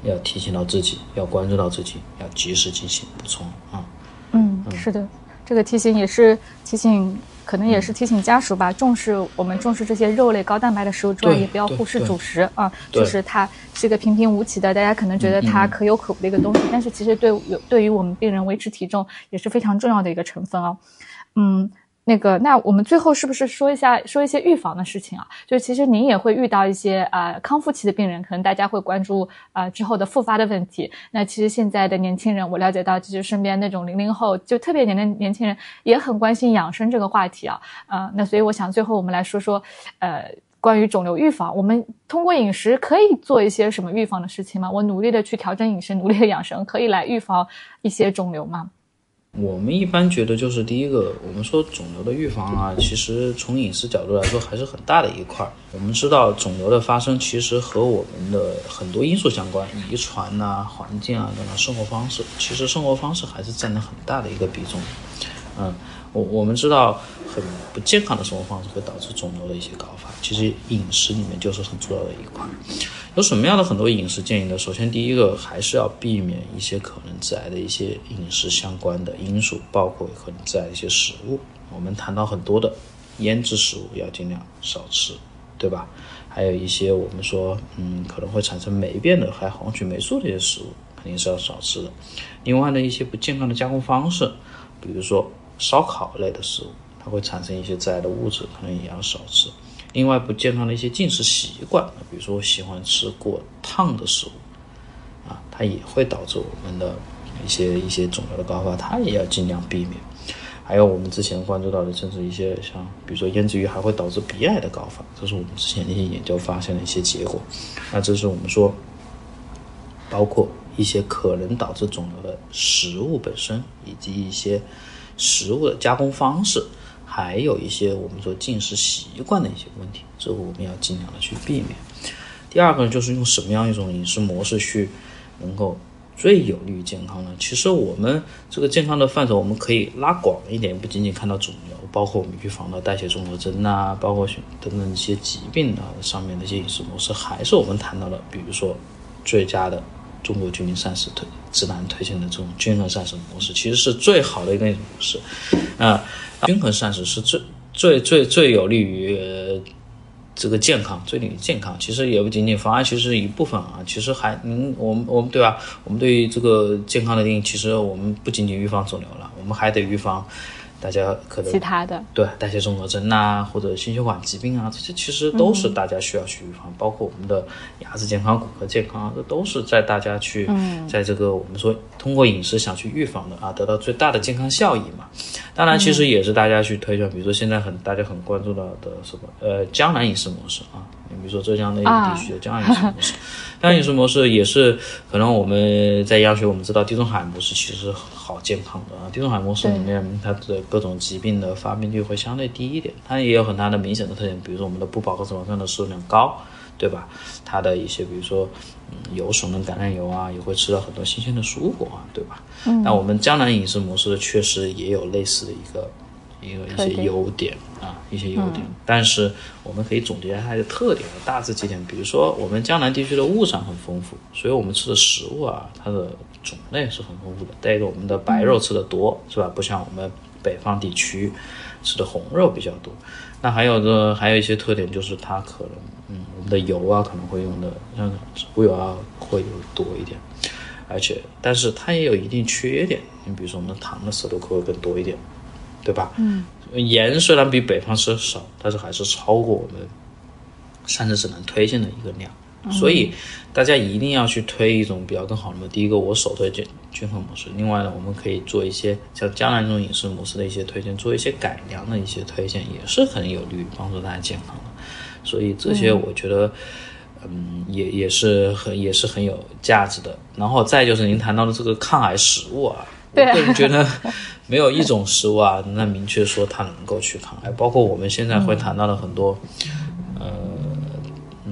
要提醒到自己，要关注到自己，要及时进行补充啊。嗯，是的，这个提醒也是提醒，可能也是提醒家属吧，重视我们重视这些肉类高蛋白的食物之外，也不要忽视主食啊。就是它是一个平平无奇的，大家可能觉得它可有可无的一个东西，但是其实对有对于我们病人维持体重也是非常重要的一个成分啊。嗯。那个，那我们最后是不是说一下，说一些预防的事情啊？就其实您也会遇到一些呃康复期的病人，可能大家会关注啊之后的复发的问题。那其实现在的年轻人，我了解到，其实身边那种零零后就特别年的年轻人也很关心养生这个话题啊。呃，那所以我想最后我们来说说，呃，关于肿瘤预防，我们通过饮食可以做一些什么预防的事情吗？我努力的去调整饮食，努力的养生，可以来预防一些肿瘤吗？我们一般觉得，就是第一个，我们说肿瘤的预防啊，其实从饮食角度来说还是很大的一块。我们知道，肿瘤的发生其实和我们的很多因素相关，遗传呐、环境啊等等，生活方式，其实生活方式还是占了很大的一个比重。嗯，我我们知道，很不健康的生活方式会导致肿瘤的一些高发，其实饮食里面就是很重要的一块。有什么样的很多饮食建议呢？首先，第一个还是要避免一些可能致癌的一些饮食相关的因素，包括可能致癌的一些食物。我们谈到很多的腌制食物要尽量少吃，对吧？还有一些我们说，嗯，可能会产生霉变的，还有黄曲霉素这些食物，肯定是要少吃的。另外呢，一些不健康的加工方式，比如说烧烤类的食物，它会产生一些致癌的物质，可能也要少吃。另外不健康的一些进食习惯，比如说我喜欢吃过烫的食物，啊，它也会导致我们的一些一些肿瘤的高发，它也要尽量避免。还有我们之前关注到的，甚至一些像比如说腌制鱼还会导致鼻癌的高发，这是我们之前的一些研究发现的一些结果。那这是我们说，包括一些可能导致肿瘤的食物本身，以及一些食物的加工方式。还有一些我们说进食习惯的一些问题，这个我们要尽量的去避免。第二个呢，就是用什么样一种饮食模式去能够最有利于健康呢？其实我们这个健康的范畴，我们可以拉广一点，不仅仅看到肿瘤，包括我们预防的代谢综合征呐，包括等等一些疾病的上面的一些饮食模式，还是我们谈到的，比如说最佳的中国居民膳食推指南推荐的这种均衡膳食模式，其实是最好的一个模式，啊。均衡膳食是最最最最有利于。这个健康，最利于健康，其实也不仅仅防癌，其实一部分啊。其实还，嗯，我们我们对吧？我们对于这个健康的定义，其实我们不仅仅预防肿瘤了，我们还得预防。大家可能其他的。对代谢综合征呐，或者心血管疾病啊，这些其实都是大家需要去预防，包括我们的牙齿健康、骨骼健康，这都是在大家去在这个我们说通过饮食想去预防的啊，得到最大的健康效益嘛。当然，其实也是大家去推荐，比如说现在很大家很关注到的什么呃江南饮食模式啊。你比如说浙江那地区的江南饮食模式，江南饮食模式也是可能我们在医学我们知道地中海模式其实好健康的啊，地中海模式里面它的各种疾病的发病率会相对低一点，它也有很大的明显的特点，比如说我们的不饱和脂肪酸的摄入量高，对吧？它的一些比如说嗯油损的橄榄油啊，也会吃到很多新鲜的蔬果啊，对吧？嗯，那我们江南饮食模式确实也有类似的一个。一个一些优点啊，一些优点，但是我们可以总结它的特点大致几点。比如说，我们江南地区的物产很丰富，所以我们吃的食物啊，它的种类是很丰富的。再一个，我们的白肉吃的多，是吧？不像我们北方地区吃的红肉比较多。那还有个还有一些特点，就是它可能，嗯，我们的油啊可能会用的像植物油啊会有多一点，而且但是它也有一定缺点。你比如说，我们的糖的摄入会更多一点。对吧？嗯，盐虽然比北方吃的少，但是还是超过我们膳食指南推荐的一个量，所以大家一定要去推一种比较更好的。第一个，我首推均均衡模式；另外呢，我们可以做一些像江南这种饮食模式的一些推荐，做一些改良的一些推荐，也是很有利于帮助大家健康的。所以这些我觉得，嗯，也也是很也是很有价值的。然后再就是您谈到的这个抗癌食物啊。我个人 觉得，没有一种食物啊，那明确说它能够去抗癌。包括我们现在会谈到的很多，呃，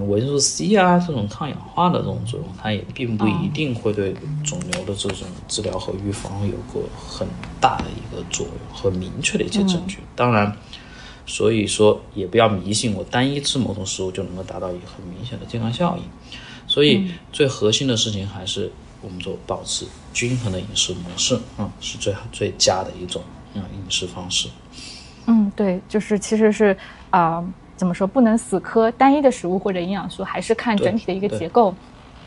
维生素 C 啊这种抗氧化的这种作用，它也并不一定会对肿瘤的这种治疗和预防有个很大的一个作用和明确的一些证据。当然，所以说也不要迷信，我单一吃某种食物就能够达到一个很明显的健康效应。所以最核心的事情还是。我们说保持均衡的饮食模式，嗯，是最好最佳的一种嗯饮食方式。嗯，对，就是其实是啊，怎么说不能死磕单一的食物或者营养素，还是看整体的一个结构。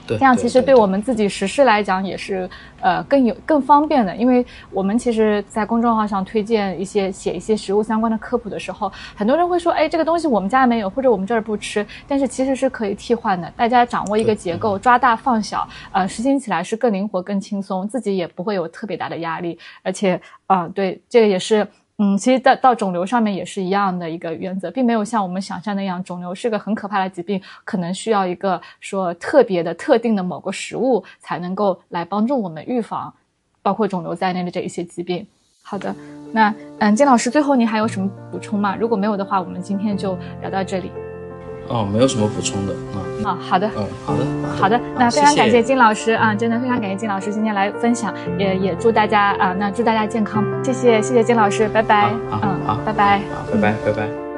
这样其实对我们自己实施来讲也是，呃，更有更方便的。因为我们其实，在公众号上推荐一些写一些食物相关的科普的时候，很多人会说，哎，这个东西我们家没有，或者我们这儿不吃。但是其实是可以替换的。大家掌握一个结构，抓大放小，呃，实行起来是更灵活、更轻松，自己也不会有特别大的压力。而且，啊，对，这个也是。嗯，其实到到肿瘤上面也是一样的一个原则，并没有像我们想象那样，肿瘤是个很可怕的疾病，可能需要一个说特别的、特定的某个食物才能够来帮助我们预防，包括肿瘤在内的这一些疾病。好的，那嗯，金老师，最后您还有什么补充吗？如果没有的话，我们今天就聊到这里。哦，没有什么补充的啊。哦，好的，嗯，好的，好的，那非常感谢金老师啊，真的非常感谢金老师今天来分享，也也祝大家啊，那祝大家健康，谢谢，谢谢金老师，拜拜，嗯，好，拜拜，好，拜拜，拜拜。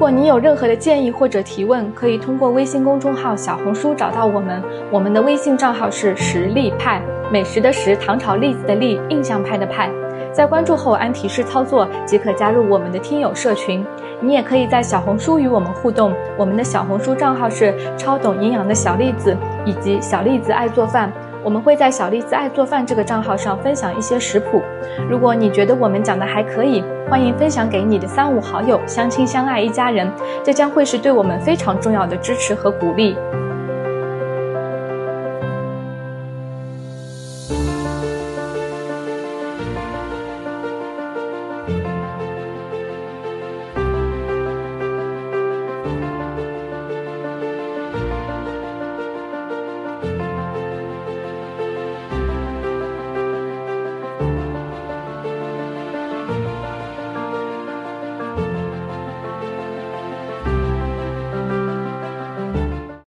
如果你有任何的建议或者提问，可以通过微信公众号、小红书找到我们。我们的微信账号是实力派，美食的食，唐朝栗子的栗，印象派的派。在关注后按提示操作即可加入我们的听友社群。你也可以在小红书与我们互动，我们的小红书账号是超懂营养的小栗子以及小栗子爱做饭。我们会在小栗子爱做饭这个账号上分享一些食谱。如果你觉得我们讲的还可以，欢迎分享给你的三五好友，相亲相爱一家人，这将会是对我们非常重要的支持和鼓励。